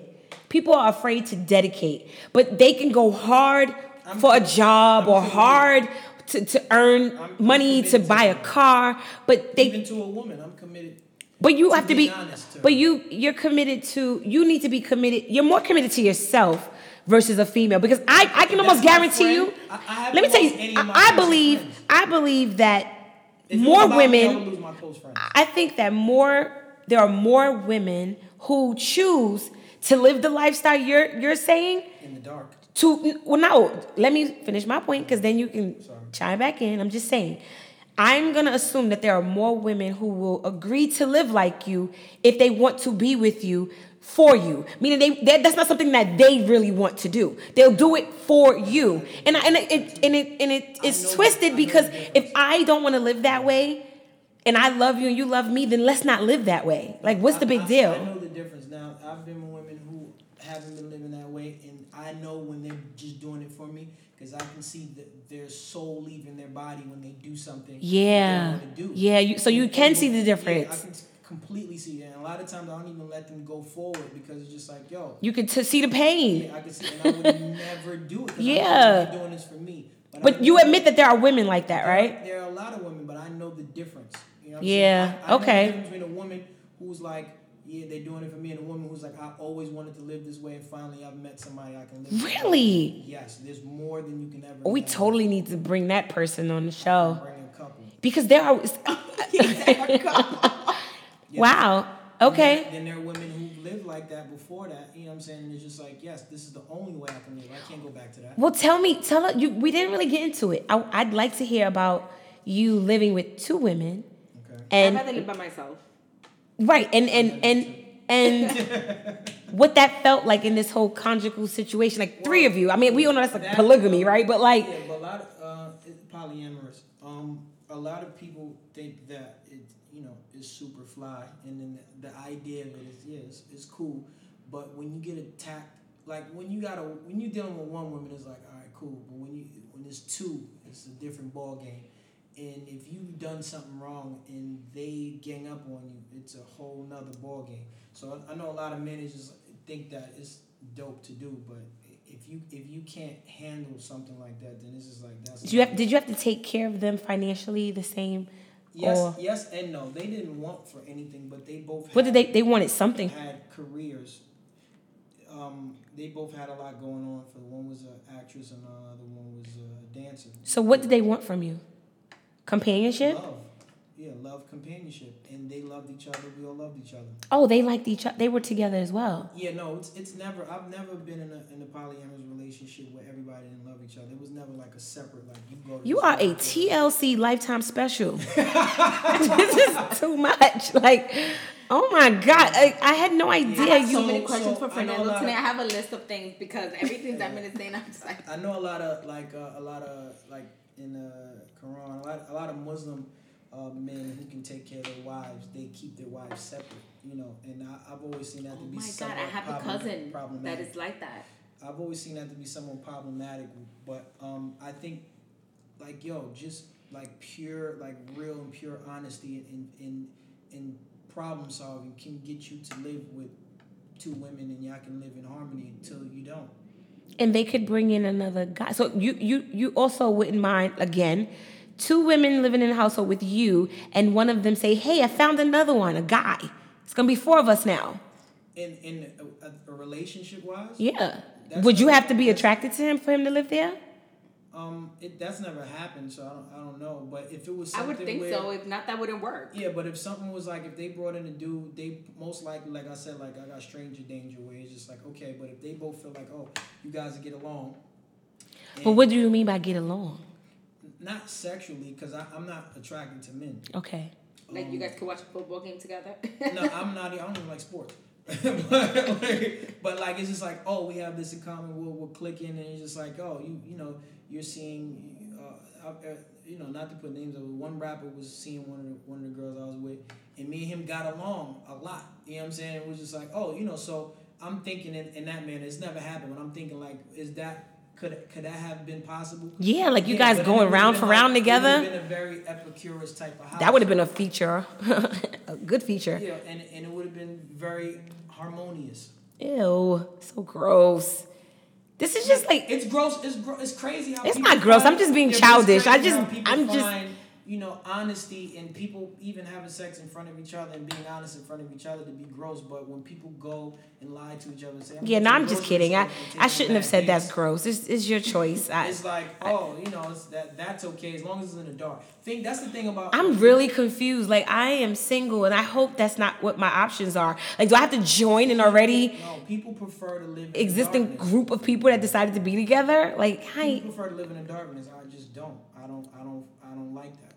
People are afraid to dedicate, but they can go hard I'm for a job I'm or hard to, to earn I'm money to committed to buy a car, but they Even to a woman, I'm committed. but you to have to be, to but you you're committed to. You need to be committed. You're more committed to yourself versus a female because I I can almost guarantee you. I- I let me tell you, lost any of my I, believe friends. I believe that If more about me, I would women. lose my close friends. I think that more there are more women who choose to live the lifestyle you're you're saying in the dark. to well no let me finish my point because then you can Sorry. Chime back in. I'm just saying i'm going to assume that there are more women who will agree to live like you if they want to be with you for you. Meaning they that, that's not something that they really want to do. They'll do it for you. And I, and it and it and it I is I twisted because if i don't want to live that way and i love you and you love me then let's not live that way. Like what's the I- big I- deal? I know the difference. Now. I've been with women who haven't been living that way, and I know when they're just doing it for me because I can see that their soul leaving their body when they do something. they yeah do. yeah you, so you And- can and see the yeah, difference I can completely see that. And a lot of times I don't even let them go forward because it's just like, yo, you can t- see the pain I can see, and I would <laughs> never do it. know Yeah. doing this for me. I But you know- admit that there are women like that, there- right? There are a lot of women, but I know the difference. You know what I'm Yeah? I, I Know okay. the difference between a woman who's like, yeah, they're doing it for me, and a woman who's like, I always wanted to live this way, and finally I've met somebody I can live. this way. Really? Yes. There's more than you can ever. We imagine. totally need to bring that person on the show bring a couple. because there are. <laughs> <laughs> <laughs> wow. Okay. Then there are women who lived like that before that. You know what I'm saying? And it's just like, yes, this is the only way I can live. I can't go back to that. Well, tell me, tell us. You, we didn't really get into it. I, I'd like to hear about you living with two women Okay. And I'd and rather live by myself. Right and and and and <laughs> what that felt like in this whole conjugal situation. Like three of you. I mean, we all know that's like That- polygamy, right? But like, yeah, but a lot of uh, polyamorous. Um, a lot of people think that it, you know, is super fly, and then the, the idea of it is, yeah, it's, it's cool. But when you get attacked, like when you got to when you're dealing with one woman, it's like, all right, cool. But when you when there's two, it's a different ball game. And if you've done something wrong and they gang up on you, it's a whole nother ball game. So I, I know a lot of managers think that it's dope to do, but if you if you can't handle something like that, then it's just like that's. did you have did you have to take care of them financially the same? Yes, or- yes, and no. They didn't want for anything, but they both. What did they? They wanted something. had careers. Um, they both had a lot going on. For one was an actress, and the other one was a dancer. So what did they want from you? Companionship. Love, yeah, love, companionship, and they loved each other. We all loved each other. Oh, they liked each other. They were together as well. Yeah, no, it's it's never. I've never been in a in a polyamorous relationship where everybody didn't love each other. It was never like a separate like you go. To You are a person. TLC lifetime special. <laughs> <laughs> this is too much. Like, oh my God. I, I had no idea I have so you. many questions so for I know a Fernando lot today. of- I have a list of things because everything that <laughs> minute saying, I'm just like, I know a lot of like uh, a lot of like in the Quran, a lot a lot of Muslim uh, men who can take care of their wives. They keep their wives separate, you know. And I, I've always seen that oh to be my God, I have a cousin that is like that. I've always seen that to be somewhat problematic, but um, I think like yo, just like pure, like real and pure honesty in in in problem solving can get you to live with two women and y'all can live in harmony until you don't. And they could bring in another guy. So you you you also wouldn't mind again, two women living in a household with you, and one of them say, "Hey, I found another one, a guy. It's gonna be four of us now." In in a, a, a relationship wise, Yeah. Would you have to be attracted to him for him to live there? Um, it that's never happened, so I don't, I don't know. But if it was I something would think where, so. If not, that wouldn't work. Yeah, but if something was like if they brought in a dude, they most likely, like I said, like I got stranger danger, where it's just like okay, but if they both feel like oh, you guys get along. But what do you mean by get along? Not sexually, because I'm not attracted to men. Okay. Like you Um, guys could watch a football game together. no, <laughs> I'm not. I don't even like sports. <laughs> but, like, but like it's just like oh we have this in common we're, we're clicking and it's just like oh you you know you're seeing uh, you know not to put names of one rapper was seeing one of the one of the girls I was with and me and him got along a lot. You know what I'm saying? It was just like oh you know so I'm thinking in, in that manner. It's never happened but I'm thinking like is that could could that have been possible? Yeah, like you Yeah, guys going round for round together. been a very Epicurus type of house That would have been a feature, <laughs> a good feature. yeah and, and it would have been very harmonious. Ew, so gross. This is just like it's gross. It's gro- it's crazy how It's not gross, I'm just being childish. I just- I'm just- you know honesty and people even having sex in front of each other and being honest in front of each other to be gross. But when people go and lie to each other and say, yeah. No, I'm just kidding. I I shouldn't have said that's gross. It's, it's your <laughs> choice. I, It's like oh you know it's that that's okay as long as it's in the dark. Think that's the thing about I'm really confused. Like I am single, and I hope that's not what my options are. Like, do I have to join an already no people prefer to live in existing group of people that decided to be together? Like, I People prefer to live in the darkness. I just don't. I don't. I don't. I don't like that.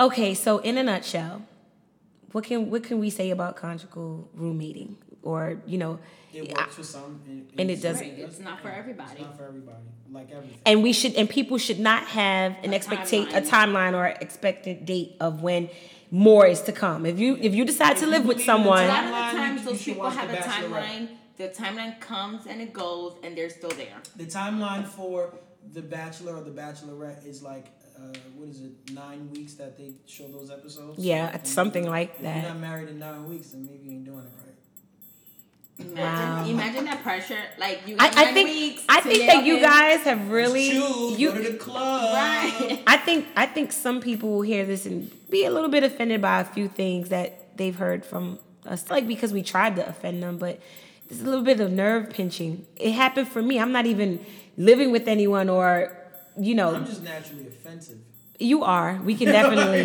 Okay. So, in a nutshell, what can what can we say about conjugal roommating, or you know, It I- works for some, and, And it doesn't. Right, it's not for everybody. It's not for everybody. Like everything. and we should and people should not have an A expectate a timeline. timeline or expected date of when more is to come. If you if you decide to If live with believe in the A someone, lot of the times those people have The a timeline. The timeline comes and it goes, and they're still there. The timeline for The Bachelor or The Bachelorette is like, uh, what is it, nine weeks that they show those episodes? Yeah, And something if- like if that. you're not married in nine weeks, then maybe you ain't doing it right. Imagine, Wow. imagine that pressure. Like you I, I think weeks I think that you guys have really Choose, you go to the club. right. I think I think some people will hear this and be a little bit offended by a few things that they've heard from us, like because we tried to offend them, but it's a little bit of nerve pinching. It happened for me. I'm not even living with anyone, or you know, I'm just naturally offensive. you are. We can definitely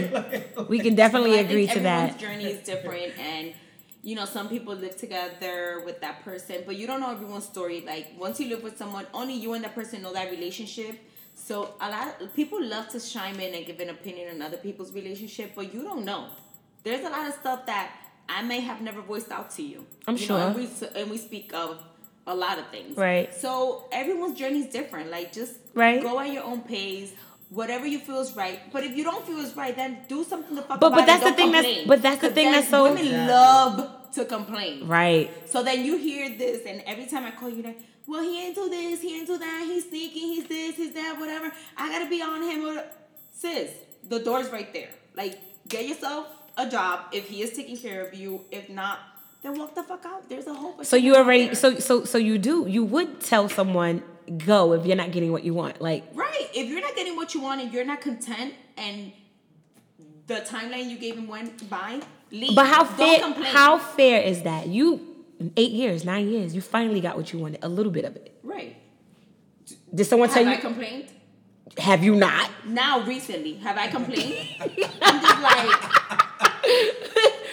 <laughs> we can definitely So I think agree to everyone's that. journey is different, and you know, some people live together with that person, but you don't know everyone's story. Like once you live with someone, only you and that person know that relationship. So a lot of people love to chime in and give an opinion on other people's relationship, but you don't know. There's a lot of stuff that I may have never voiced out to you. I'm you sure. Know, and, we, and we speak of a lot of things. Right. So everyone's journey is different. Like just Right. go at your own pace. Whatever you feel is right. But if you don't feel is right, then do something to fuck up. But- about but that's the Don't thing that's- but that's the thing then that's so- women Exactly. love to complain. Right. So then you hear this, and every time I call you, like, well, he ain't do this, he ain't do that, he's sneaking, he's this, he's that, whatever. I gotta be on him. Or, sis, the door's right there. Like, get yourself a job if he is taking care of you. If not, then walk the fuck out. There's a whole bunch So of you already there. so so so you do you would tell someone go if you're not getting what you want. Like Right. If you're not getting what you want and you're not content and the timeline you gave him went by, leave. But how Don't fair complain. how fair is that? You eight years, nine years, you finally got what you wanted, a little bit of it. Right. Did someone Have tell I you complained? have you not? Now, recently, have I complained? <laughs> I'm just like,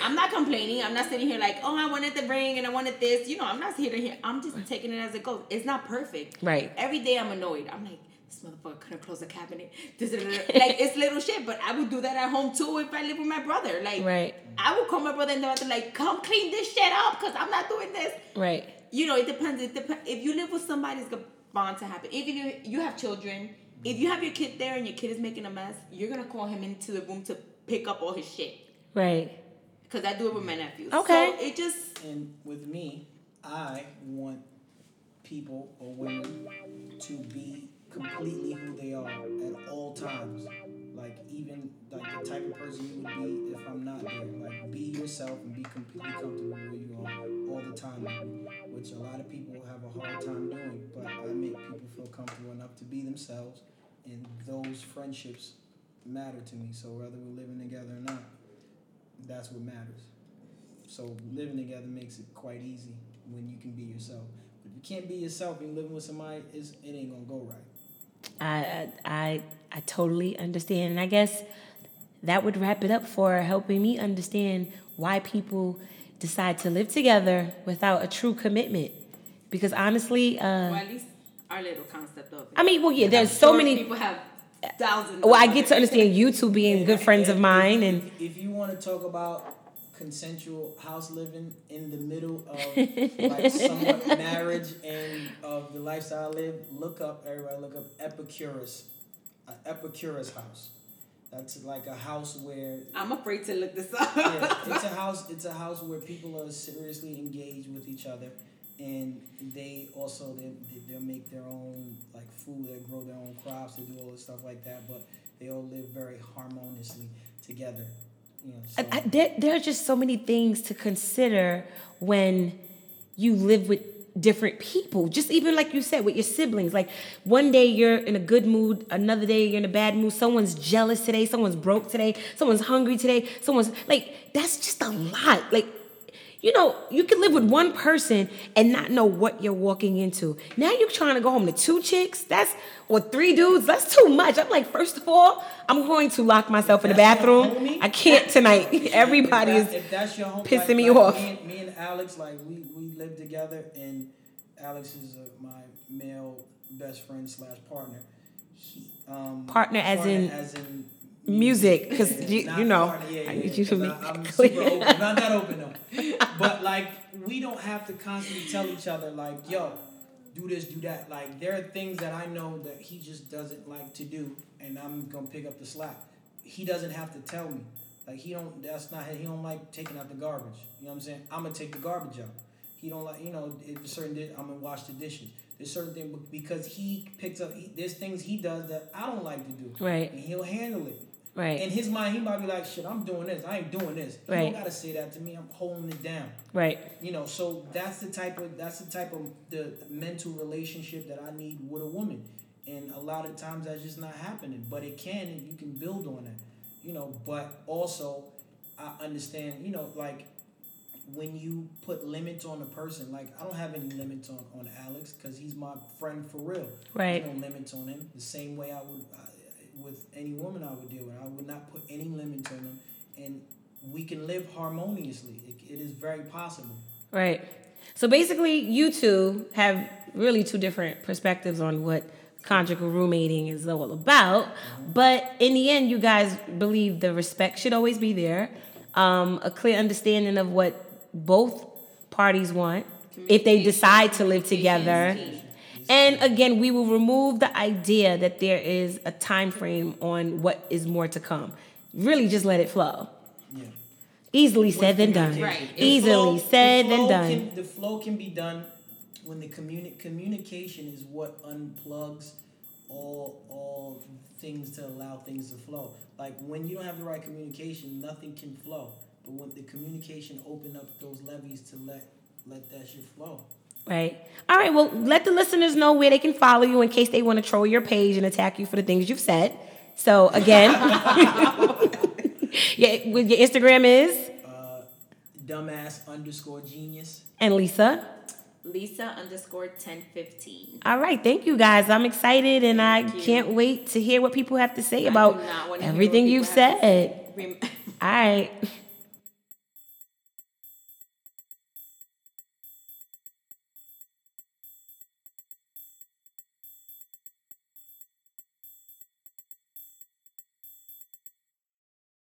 I'm not complaining. I'm not sitting here like, oh, I wanted the ring and I wanted this. You know, I'm not sitting here. I'm just taking it as it goes. It's not perfect. Right. Every day I'm annoyed. I'm like, this motherfucker couldn't close the cabinet. <laughs> Like it's little shit, but I would do that at home too if I live with my brother. Like, Right. I would call my brother and they're like, come clean this shit up because I'm not doing this Right. you know, it depends. It depends. If you live with somebody, it's gonna bond to happen. If you you have children, if you have your kid there and your kid is making a mess, you're gonna call him into the room to pick up all his shit. Right. Cause I do it with my nephews. Okay. So it just And with me, I want people or women to be completely who they are at all times. Like even like the type of person you would be if I'm not there. Like be yourself and be completely comfortable where you are all the time. Which a lot of people have a hard time doing. But I make people feel comfortable enough to be themselves and those friendships matter to me. So whether we're living together or not, that's what matters. So living together makes it quite easy when you can be yourself. If you can't be yourself and living with somebody, it's, it ain't gonna go right. I, I I I totally understand, and I guess that would wrap it up for helping me understand why people decide to live together without a true commitment. Because honestly, uh, well, at least our little concept of it. I mean, well, yeah, there's so many. people have thousands. Well, I get to understand you two being good friends of mine, and if, if you want to talk about consensual house living in the middle of <laughs> like somewhat marriage and of the lifestyle I live, look up everybody look up Epicurus, uh, Epicurus house. That's like a house where I'm afraid to look this up. yeah, it's a house. It's a house where people are seriously engaged with each other, and they also they they'll make their own like food. They grow their own crops. They do all this stuff like that, but they all live very harmoniously together. You know, so, I, I, there, there are just so many things to consider when you live with different people. Just even like you said with your siblings. Like one day you're in a good mood, another day you're in a bad mood. Someone's jealous today, someone's broke today, someone's hungry today, someone's like that's just a lot. Like you know, you can live with one person and not know what you're walking into. Now you're trying to go home to two chicks. That's or three dudes. That's too much. I'm like, first of all, I'm going to lock myself in the bathroom. I can't tonight. Everybody is if that's your home, pissing like, me like off. Me and, me and Alex, like we we live together, and Alex is uh, my male best friend slash partner. He, um, Partner as in as in music, 'cause you- you know, partner, yeah, I need you to make I, I'm <laughs> super open, not that open though. But like we don't have to constantly tell each other like, yo, do this, do that. Like there are things that I know that he just doesn't like to do, and I'm gonna pick up the slack. He doesn't have to tell me. Like he don't. That's not. He don't like taking out the garbage. You know what I'm saying? I'm gonna take the garbage out. He don't like. You know, if certain. Di- I'm gonna wash the dishes. There's certain things because he picks up. He, there's things he does that I don't like to do. Right. And he'll handle it. Right, In his mind, he might be like, "Shit, I'm doing this. I ain't doing this." You Right. don't gotta say that to me. I'm holding it down. right, You know, so that's the type of that's the type of the mental relationship that I need with a woman, and a lot of times that's just not happening. But it can, and you can build on that. You know, but also I understand. You know, like when you put limits on a person, like I don't have any limits on on Alex because he's my friend for real. right, There's no limits on him. The same way I would uh, with any woman I would deal with. I would not put any limits on them, and we can live harmoniously. It, it is very possible. right. So basically, you two have really two different perspectives on what conjugal roommating is all about. But in the end, you guys believe the respect should always be there. um, a clear understanding of what both parties want if they decide to live together. And again, we will remove the idea that there is a time frame on what is more to come. Really, just let it flow. Yeah. Easily said than done. Right. Easily flow- said than done. Can, the flow can be done when the communi- communication is what unplugs all all things to allow things to flow. Like when you don't have the right communication, nothing can flow. But when the communication open up those levees to let let that shit flow. Right. All right. Well, let the listeners know where they can follow you in case they want to troll your page and attack you for the things you've said. So again, <laughs> <laughs> yeah, with your Instagram is Uh, dumbass underscore genius. and Lisa. Lisa underscore ten fifteen. All right. Thank you guys. I'm excited and I you. can't wait to hear what people have to say I about do not wanna hear everything you've people have to said. Rem- All right. <laughs>